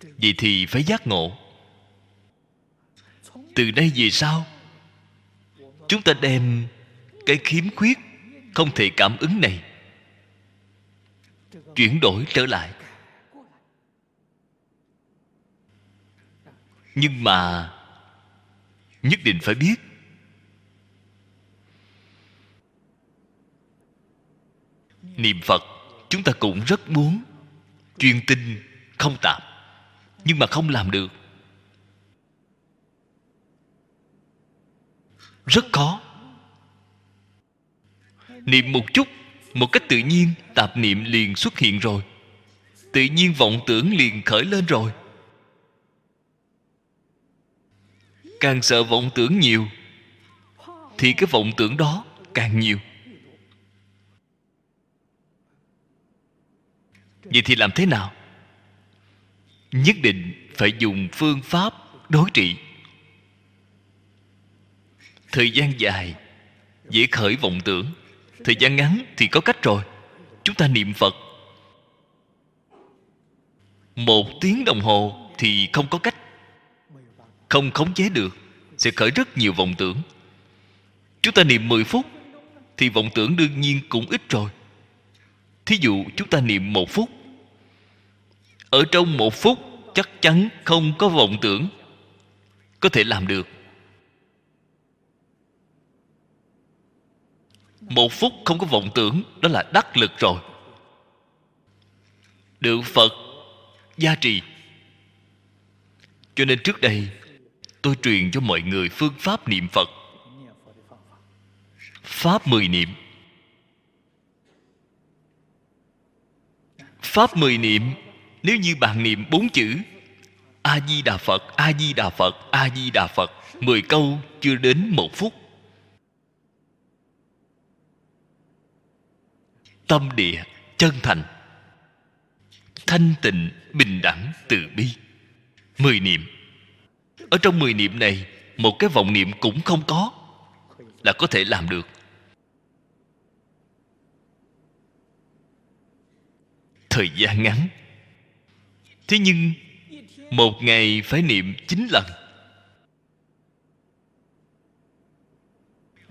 Vậy thì phải giác ngộ. Từ đây về sau, chúng ta đem cái khiếm khuyết không thể cảm ứng này. Chuyển đổi trở lại. Nhưng mà nhất định phải biết. Niệm phật chúng ta cũng rất muốn chuyên tinh không tạp, nhưng mà không làm được. Rất khó niệm một chút, một cách tự nhiên, tạp niệm liền xuất hiện rồi. Tự nhiên vọng tưởng liền khởi lên rồi. Càng sợ vọng tưởng nhiều, thì cái vọng tưởng đó càng nhiều. Vậy thì làm thế nào? Nhất định phải dùng phương pháp đối trị. Thời gian dài, dễ khởi vọng tưởng thời gian ngắn thì có cách rồi. Chúng ta niệm phật. Một tiếng đồng hồ thì không có cách. Không khống chế được, sẽ khởi rất nhiều vọng tưởng. Chúng ta niệm 10 phút thì vọng tưởng đương nhiên cũng ít rồi. Thí dụ chúng ta niệm một phút. Ở trong một phút chắc chắn không có vọng tưởng. Có thể làm được. Một phút không có vọng tưởng, đó là đắc lực rồi. Được phật gia trì. Cho nên trước đây, tôi truyền cho mọi người phương pháp niệm phật. Pháp mười niệm. Pháp mười niệm, nếu như bạn niệm bốn chữ, a di đà phật, a di đà phật, a di đà phật, mười câu chưa đến một phút tâm địa, chân thành. Thanh tịnh, bình đẳng, từ bi. Mười niệm. Ở trong mười niệm này, một cái vọng niệm cũng không có là có thể làm được. Thời gian ngắn. Thế nhưng, một ngày phải niệm chín lần.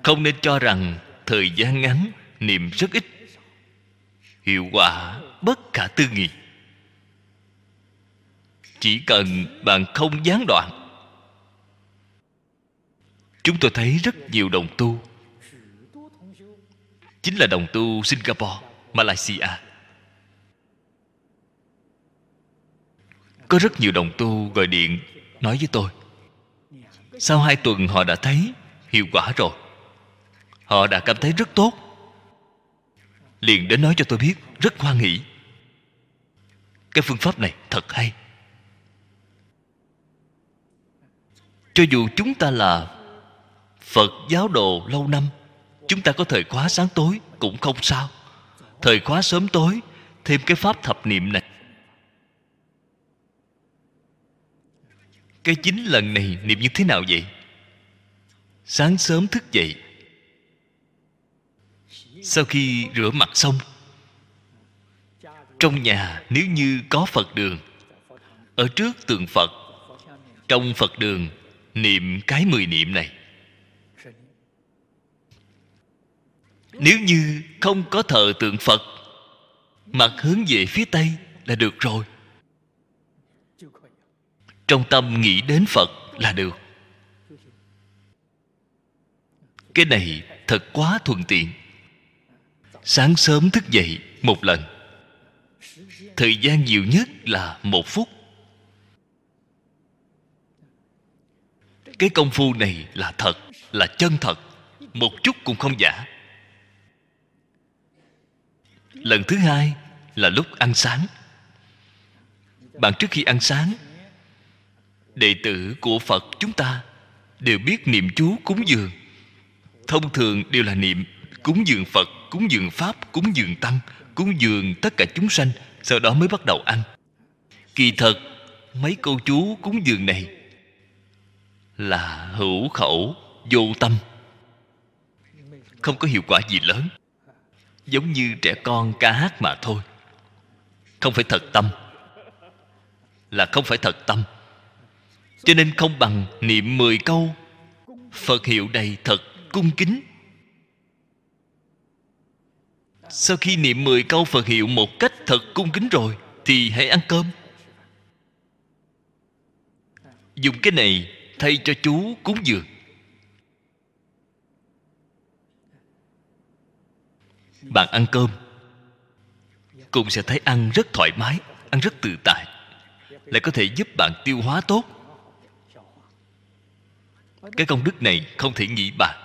Không nên cho rằng thời gian ngắn niệm rất ít hiệu quả bất khả tư nghị. Chỉ cần bạn không gián đoạn, chúng tôi thấy rất nhiều đồng tu. Chính là đồng tu singapore, malaysia. Có rất nhiều đồng tu gọi điện nói với tôi. Sau hai tuần họ đã thấy hiệu quả rồi. Họ đã cảm thấy rất tốt liền đến nói cho tôi biết, rất hoan hỷ. Cái phương pháp này thật hay. Cho dù chúng ta là phật giáo đồ lâu năm, chúng ta có thời khóa sáng tối cũng không sao. Thời khóa sớm tối, thêm cái pháp thập niệm này. Cái chín lần này niệm như thế nào vậy? Sáng sớm thức dậy sau khi rửa mặt xong, trong nhà nếu như có phật đường, ở trước tượng phật, trong phật đường niệm cái mười niệm này. Nếu như không có thờ tượng phật, mặt hướng về phía tây là được rồi. Trong tâm nghĩ đến phật là được. Cái này thật quá thuận tiện sáng sớm thức dậy một lần. Thời gian nhiều nhất là một phút. Cái công phu này là thật, là chân thật, một chút cũng không giả. Lần thứ hai là lúc ăn sáng. Bạn trước khi ăn sáng, đệ tử của phật chúng ta đều biết niệm chú cúng dường. Thông thường đều là niệm cúng dường phật, cúng dường pháp, cúng dường tăng, cúng dường tất cả chúng sanh, sau đó mới bắt đầu ăn. Kỳ thật, mấy câu chú cúng dường này là hữu khẩu, vô tâm. Không có hiệu quả gì lớn. Giống như trẻ con ca hát mà thôi. Không phải thật tâm. Là không phải thật tâm. Cho nên không bằng niệm mười câu, phật hiệu đầy thật cung kính sau khi niệm mười câu phật hiệu một cách thật cung kính rồi, thì hãy ăn cơm. Dùng cái này thay cho chú cúng dường. Bạn ăn cơm, cũng sẽ thấy ăn rất thoải mái, ăn rất tự tại. Lại có thể giúp bạn tiêu hóa tốt. Cái công đức này không thể nghĩ bạn.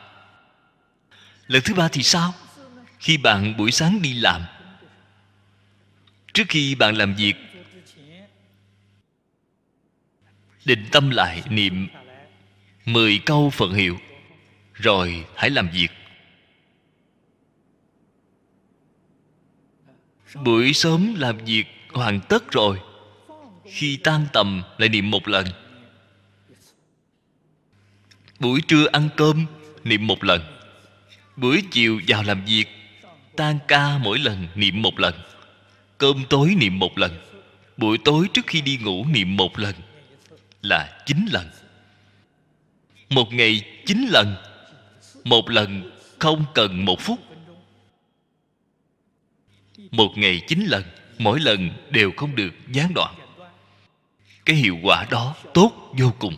Lần thứ ba thì sao? Khi bạn buổi sáng đi làm. Trước khi bạn làm việc, định tâm lại niệm mười câu phật hiệu, rồi hãy làm việc. Buổi sớm làm việc hoàn tất rồi. Khi tan tầm, lại niệm một lần. Buổi trưa ăn cơm, niệm một lần. Buổi chiều vào làm việc tan ca mỗi lần niệm một lần. Cơm tối niệm một lần. Buổi tối trước khi đi ngủ niệm một lần. Là chín lần. Một ngày chín lần. Một lần không cần một phút. Một ngày chín lần. Mỗi lần đều không được gián đoạn. Cái hiệu quả đó tốt vô cùng.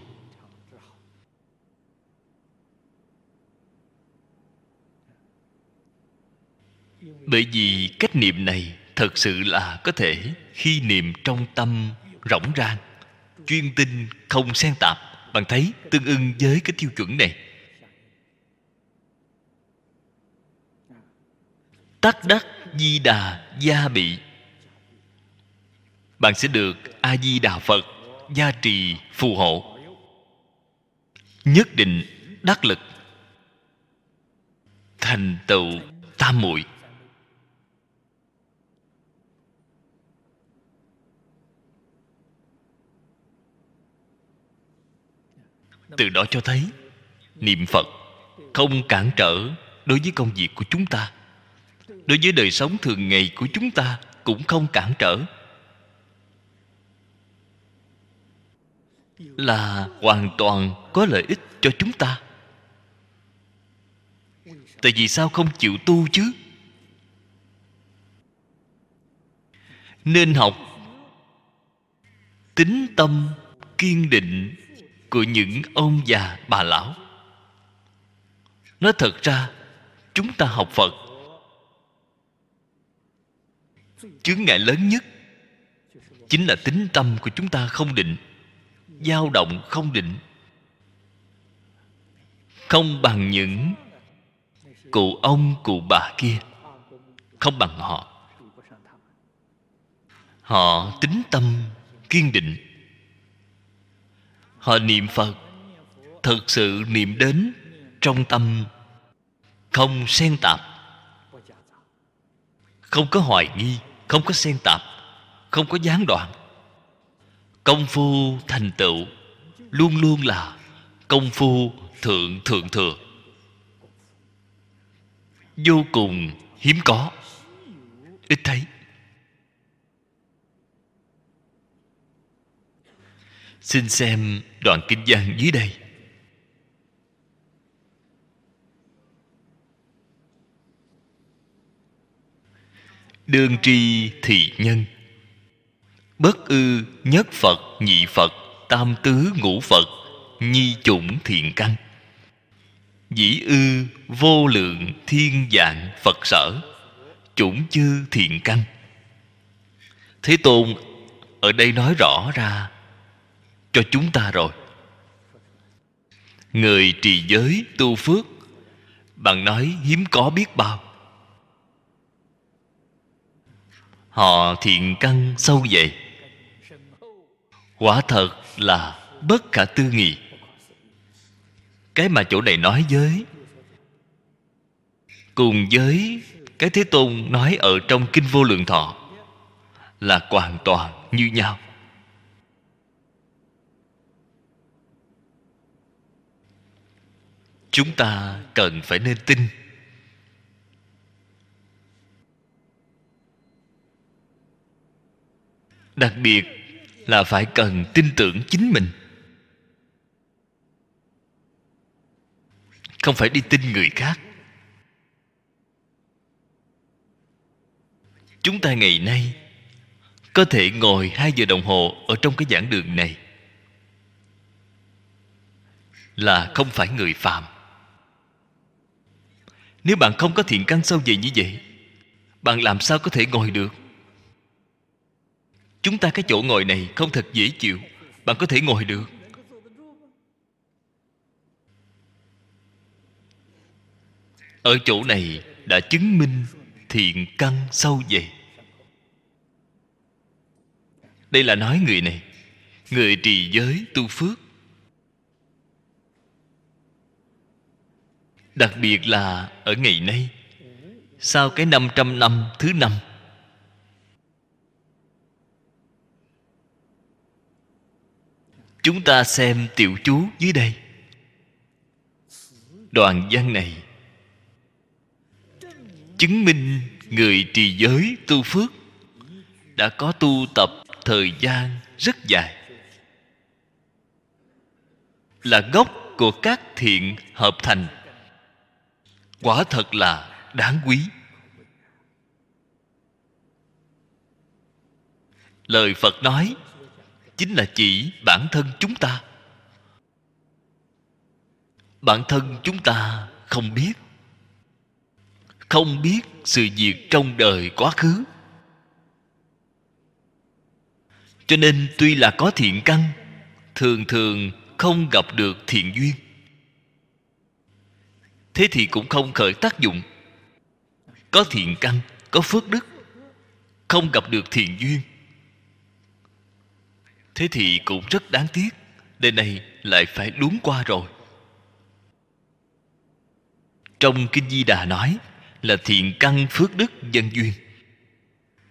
Bởi vì cách niệm này thật sự là có thể khi niệm trong tâm rỗng rang chuyên tinh không xen tạp, bạn thấy tương ưng với cái tiêu chuẩn này. Tắc đắc di đà gia bị. Bạn sẽ được a di đà phật gia trì phù hộ. Nhất định đắc lực. Thành tựu tam muội. Từ đó cho thấy, niệm phật không cản trở đối với công việc của chúng ta. Đối với đời sống thường ngày của chúng ta cũng không cản trở. Là hoàn toàn có lợi ích cho chúng ta. Tại vì sao không chịu tu chứ? Nên học tính tâm kiên định của những ông già bà lão. Nói thật ra, chúng ta học phật. Chướng ngại lớn nhất chính là tính tâm của chúng ta không định, dao động không định. Không bằng những cụ ông, cụ bà kia, không bằng họ. Họ tính tâm kiên định họ niệm phật. Thực sự niệm đến trong tâm. Không xen tạp. Không có hoài nghi, không có xen tạp, không có gián đoạn. Công phu thành tựu luôn luôn là công phu thượng thượng thừa. Vô cùng hiếm có. Ít thấy. Xin xem đoạn kinh văn dưới đây. Đương tri thị nhân. Bất ư nhất phật, nhị phật, tam tứ ngũ phật, nhi chủng thiện căn. Dĩ ư vô lượng thiên dạng phật sở, chủng chư thiện căn. Thế tôn ở đây nói rõ ra cho chúng ta rồi. Người trì giới tu phước, bạn nói hiếm có biết bao. Họ thiện căn sâu dày quả thật là bất khả tư nghị. Cái mà chỗ này nói với, cùng với cái thế tôn nói ở trong kinh vô lượng thọ là hoàn toàn như nhau. Chúng ta cần phải nên tin. Đặc biệt là phải cần tin tưởng chính mình. Không phải đi tin người khác. Chúng ta ngày nay có thể ngồi hai giờ đồng hồ ở trong cái giảng đường này là không phải người phạm nếu bạn không có thiện căn sâu dày như vậy, bạn làm sao có thể ngồi được? Chúng ta cái chỗ ngồi này không thật dễ chịu, bạn có thể ngồi được. Ở chỗ này đã chứng minh thiện căn sâu dày đây là nói người này, người trì giới tu phước. Đặc biệt là ở ngày nay, sau cái 500 năm thứ năm. Chúng ta xem tiểu chú dưới đây. Đoạn văn này chứng minh người trì giới tu phước đã có tu tập thời gian rất dài. Là gốc của các thiện hợp thành quả thật là đáng quý. Lời phật nói, chính là chỉ bản thân chúng ta. Bản thân chúng ta không biết không biết sự việc trong đời quá khứ. Cho nên tuy là có thiện căn, thường thường không gặp được thiện duyên thế thì cũng không khởi tác dụng. Có thiện căn, có phước đức, không gặp được thiện duyên. Thế thì cũng rất đáng tiếc, đời này lại phải luống qua rồi. Trong kinh di đà nói là thiện căn, phước đức dân duyên.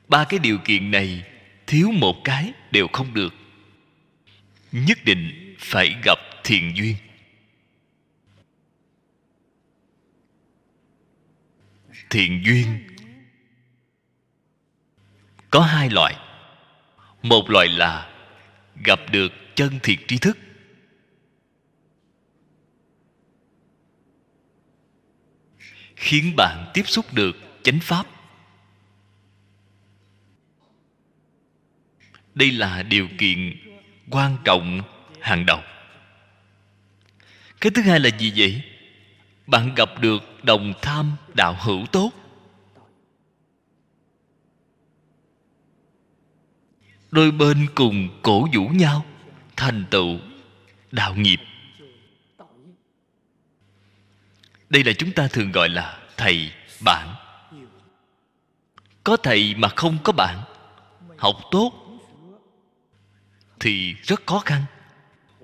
Ba cái điều kiện này thiếu một cái đều không được. Nhất định phải gặp thiện duyên. Thiện duyên. Có hai loại. Một loại là gặp được chân thiệt tri thức. Khiến bạn tiếp xúc được chánh pháp. Đây là điều kiện quan trọng hàng đầu. Cái thứ hai là gì vậy? Bạn gặp được đồng tham đạo hữu tốt. Đôi bên cùng cổ vũ nhau, thành tựu đạo nghiệp. Đây là chúng ta thường gọi là thầy bạn có thầy mà không có bạn học tốt thì rất khó khăn.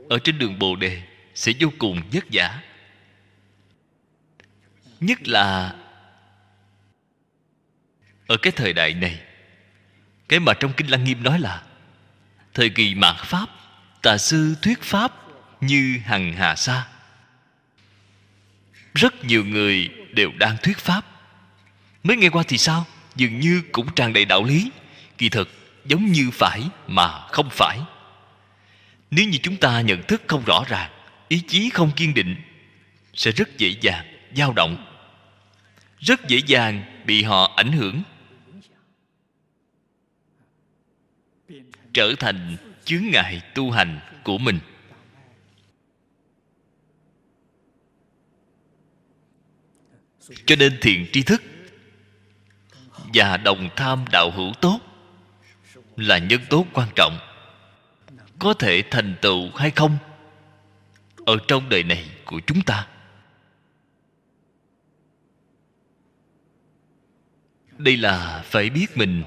Ở trên đường bồ đề sẽ vô cùng vất vả nhất là ở cái thời đại này, cái mà trong kinh lăng nghiêm nói là thời kỳ mạt pháp, tà sư thuyết pháp như hằng hà sa. Rất nhiều người đều đang thuyết pháp. Mới nghe qua thì sao? Dường như cũng tràn đầy đạo lý. Kỳ thực giống như phải mà không phải. Nếu như chúng ta nhận thức không rõ ràng, ý chí không kiên định, sẽ rất dễ dàng dao động rất dễ dàng bị họ ảnh hưởng. Trở thành chướng ngại tu hành của mình. Cho nên thiện tri thức và đồng tham đạo hữu tốt là nhân tố quan trọng. Có thể thành tựu hay không ở trong đời này của chúng ta? Đây là phải biết mình,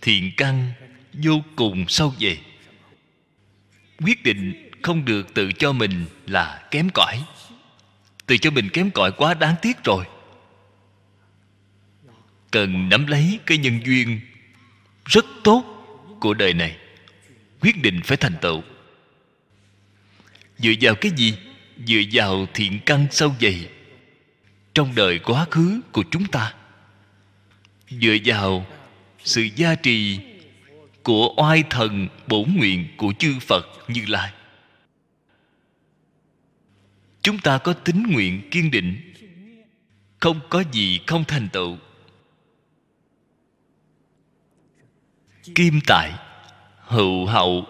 thiện căn, vô cùng sâu dày quyết định không được tự cho mình là kém cỏi. Tự cho mình kém cỏi quá đáng tiếc rồi. Cần nắm lấy cái nhân duyên rất tốt của đời này, quyết định phải thành tựu. Dựa vào cái gì? Dựa vào thiện căn sâu dày trong đời quá khứ của chúng ta dựa vào sự gia trì của oai thần bổn nguyện của chư phật như lai. Chúng ta có tính nguyện kiên định, không có gì không thành tựu. Kim tại hữu hậu,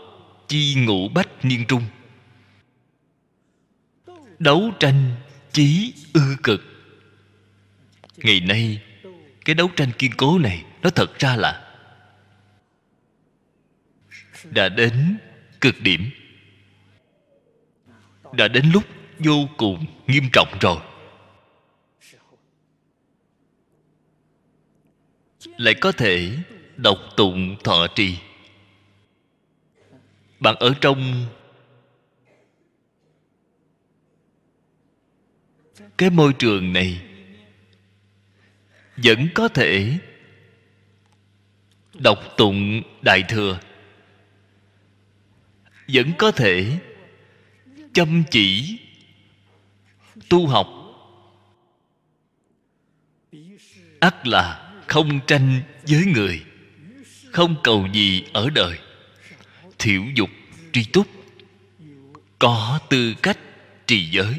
chi ngũ bách niên trung. Đấu tranh chí ư cực. Ngày nay cái đấu tranh kiên cố này, nó thật ra là đã đến cực điểm. Đã đến lúc vô cùng nghiêm trọng rồi. Lại có thể đọc tụng thọ trì. Bạn ở trong cái môi trường này vẫn có thể. Đọc tụng đại thừa. Vẫn có thể. Chăm chỉ. Tu học. Ắt là không tranh với người. Không cầu gì ở đời. Thiểu dục tri túc. Có tư cách trì giới.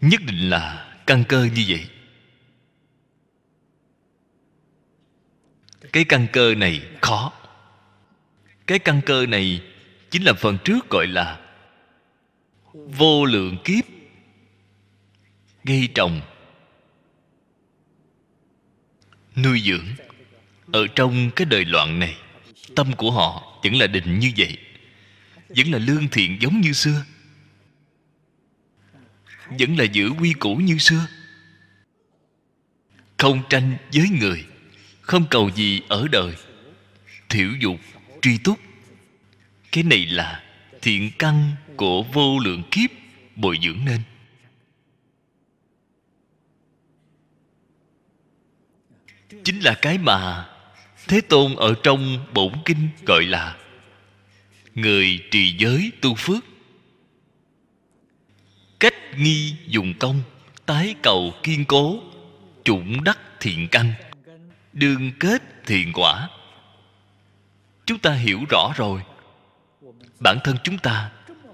Nhất định là căn cơ như vậy. Cái căn cơ này khó. Cái căn cơ này chính là phần trước gọi là vô lượng kiếp, gây trồng, nuôi dưỡng. Ở trong cái đời loạn này, tâm của họ vẫn là định như vậy, vẫn là lương thiện giống như xưa vẫn là giữ quy củ như xưa. Không tranh với người, không cầu gì ở đời. Thiểu dục truy túc. Cái này là thiện căn của vô lượng kiếp bồi dưỡng nên. Chính là cái mà thế tôn ở trong bổn kinh gọi là người trì giới tu phước cách nghi dùng công, tái cầu kiên cố, chủng đắc thiện căn. Đương kết thiện quả. Chúng ta hiểu rõ rồi. Bản thân chúng ta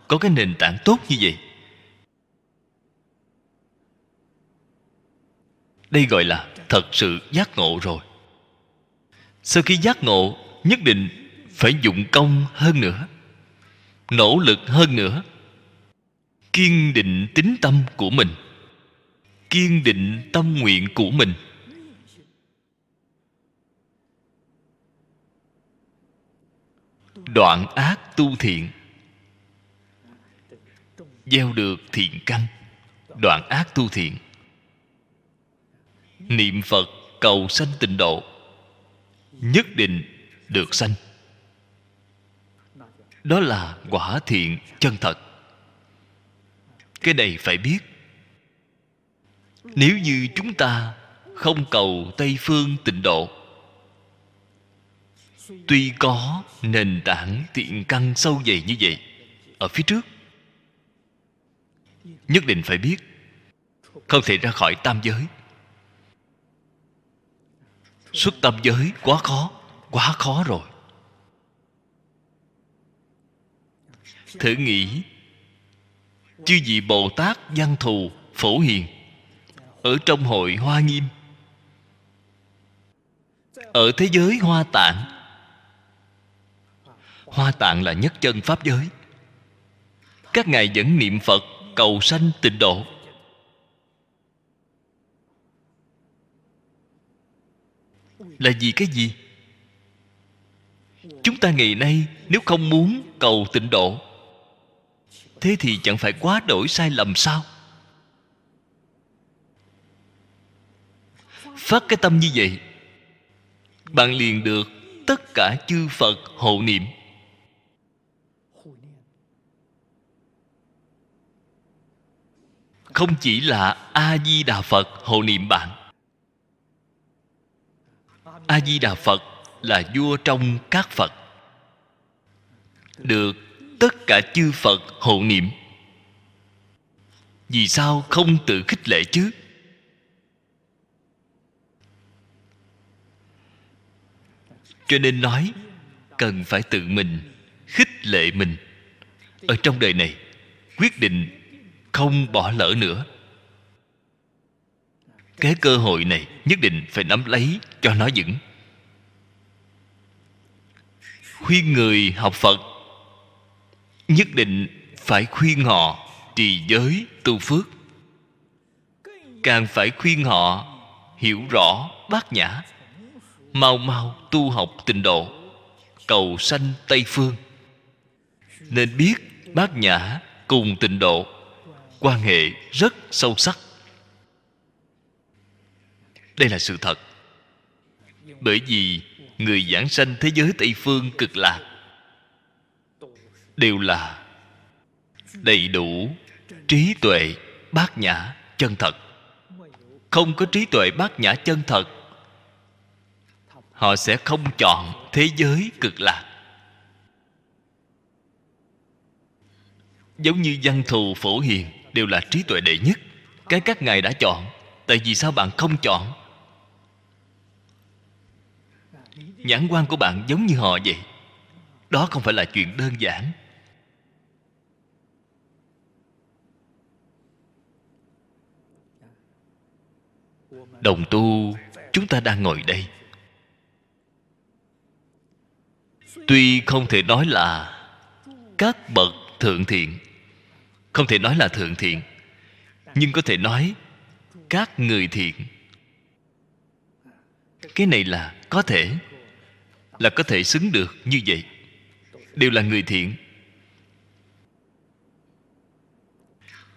có cái nền tảng tốt như vậy. Đây gọi là thật sự giác ngộ rồi. Sau khi giác ngộ, nhất định phải dụng công hơn nữa, nỗ lực hơn nữa kiên định tính tâm của mình. Kiên định tâm nguyện của mình. Đoạn ác tu thiện. Gieo được thiện căn. Đoạn ác tu thiện. Niệm phật cầu sanh tịnh độ. Nhất định được sanh. Đó là quả thiện chân thật cái này phải biết. Nếu như chúng ta không cầu tây phương tịnh độ, tuy có nền tảng thiện căn sâu dày như vậy ở phía trước, nhất định phải biết không thể ra khỏi tam giới. Xuất tam giới quá khó quá khó rồi. Thử nghĩ chư vị bồ tát văn thù phổ hiền, ở trong hội hoa nghiêm, ở thế giới hoa tạng. Hoa tạng là nhất chân pháp giới. Các ngài vẫn niệm phật cầu sanh tịnh độ. Là vì cái gì? Chúng ta ngày nay nếu không muốn cầu tịnh độ thế thì chẳng phải quá đổi sai lầm sao? Phát cái tâm như vậy, bạn liền được tất cả chư phật hộ niệm. Không chỉ là a di đà phật hộ niệm bạn a di đà phật là vua trong các phật, được tất cả chư phật hộ niệm. Vì sao không tự khích lệ chứ? Cho nên nói, cần phải tự mình khích lệ mình. Ở trong đời này, quyết định không bỏ lỡ nữa. Cái cơ hội này nhất định phải nắm lấy cho nó vững. Khuyên người học phật nhất định phải khuyên họ trì giới tu phước. Càng phải khuyên họ hiểu rõ bát nhã, mau mau tu học tịnh độ, cầu sanh tây phương. Nên biết bát nhã cùng tịnh độ, quan hệ rất sâu sắc. Đây là sự thật. Bởi vì người giảng sanh thế giới tây phương cực lạc đều là đầy đủ trí tuệ bát nhã chân thật. Không có trí tuệ bát nhã chân thật, họ sẽ không chọn thế giới cực lạc. Giống như văn thù phổ hiền đều là trí tuệ đệ nhất, cái các ngài đã chọn, tại vì sao bạn không chọn? Nhãn quan của bạn giống như họ vậy, đó không phải là chuyện đơn giản. Đồng tu, chúng ta đang ngồi đây. Tuy không thể nói là các bậc thượng thiện, không thể nói là thượng thiện, nhưng có thể nói các người thiện. Cái này là có thể, là có thể xứng được như vậy. Đều là người thiện.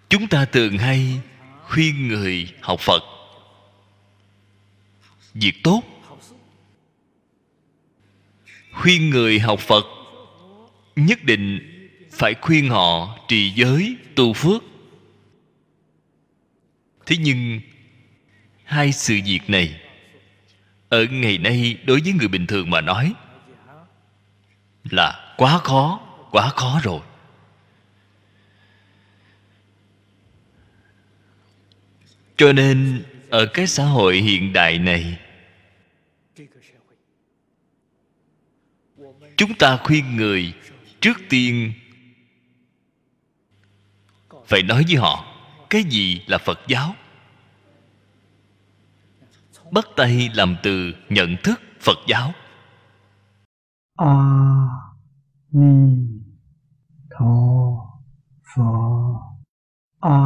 Chúng ta thường hay khuyên người học phật việc tốt. Khuyên người học phật, nhất định phải khuyên họ trì giới tu phước. Thế nhưng, hai sự việc này, ở ngày nay đối với người bình thường mà nói, là quá khó quá khó rồi. Cho nên, ở cái xã hội hiện đại này chúng ta khuyên người trước tiên. Phải nói với họ, cái gì là phật giáo? Bắt tay làm từ nhận thức phật giáo. A ni tho phở a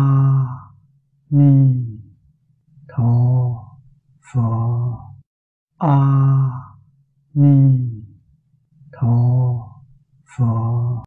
ni tho phở a ni tho phật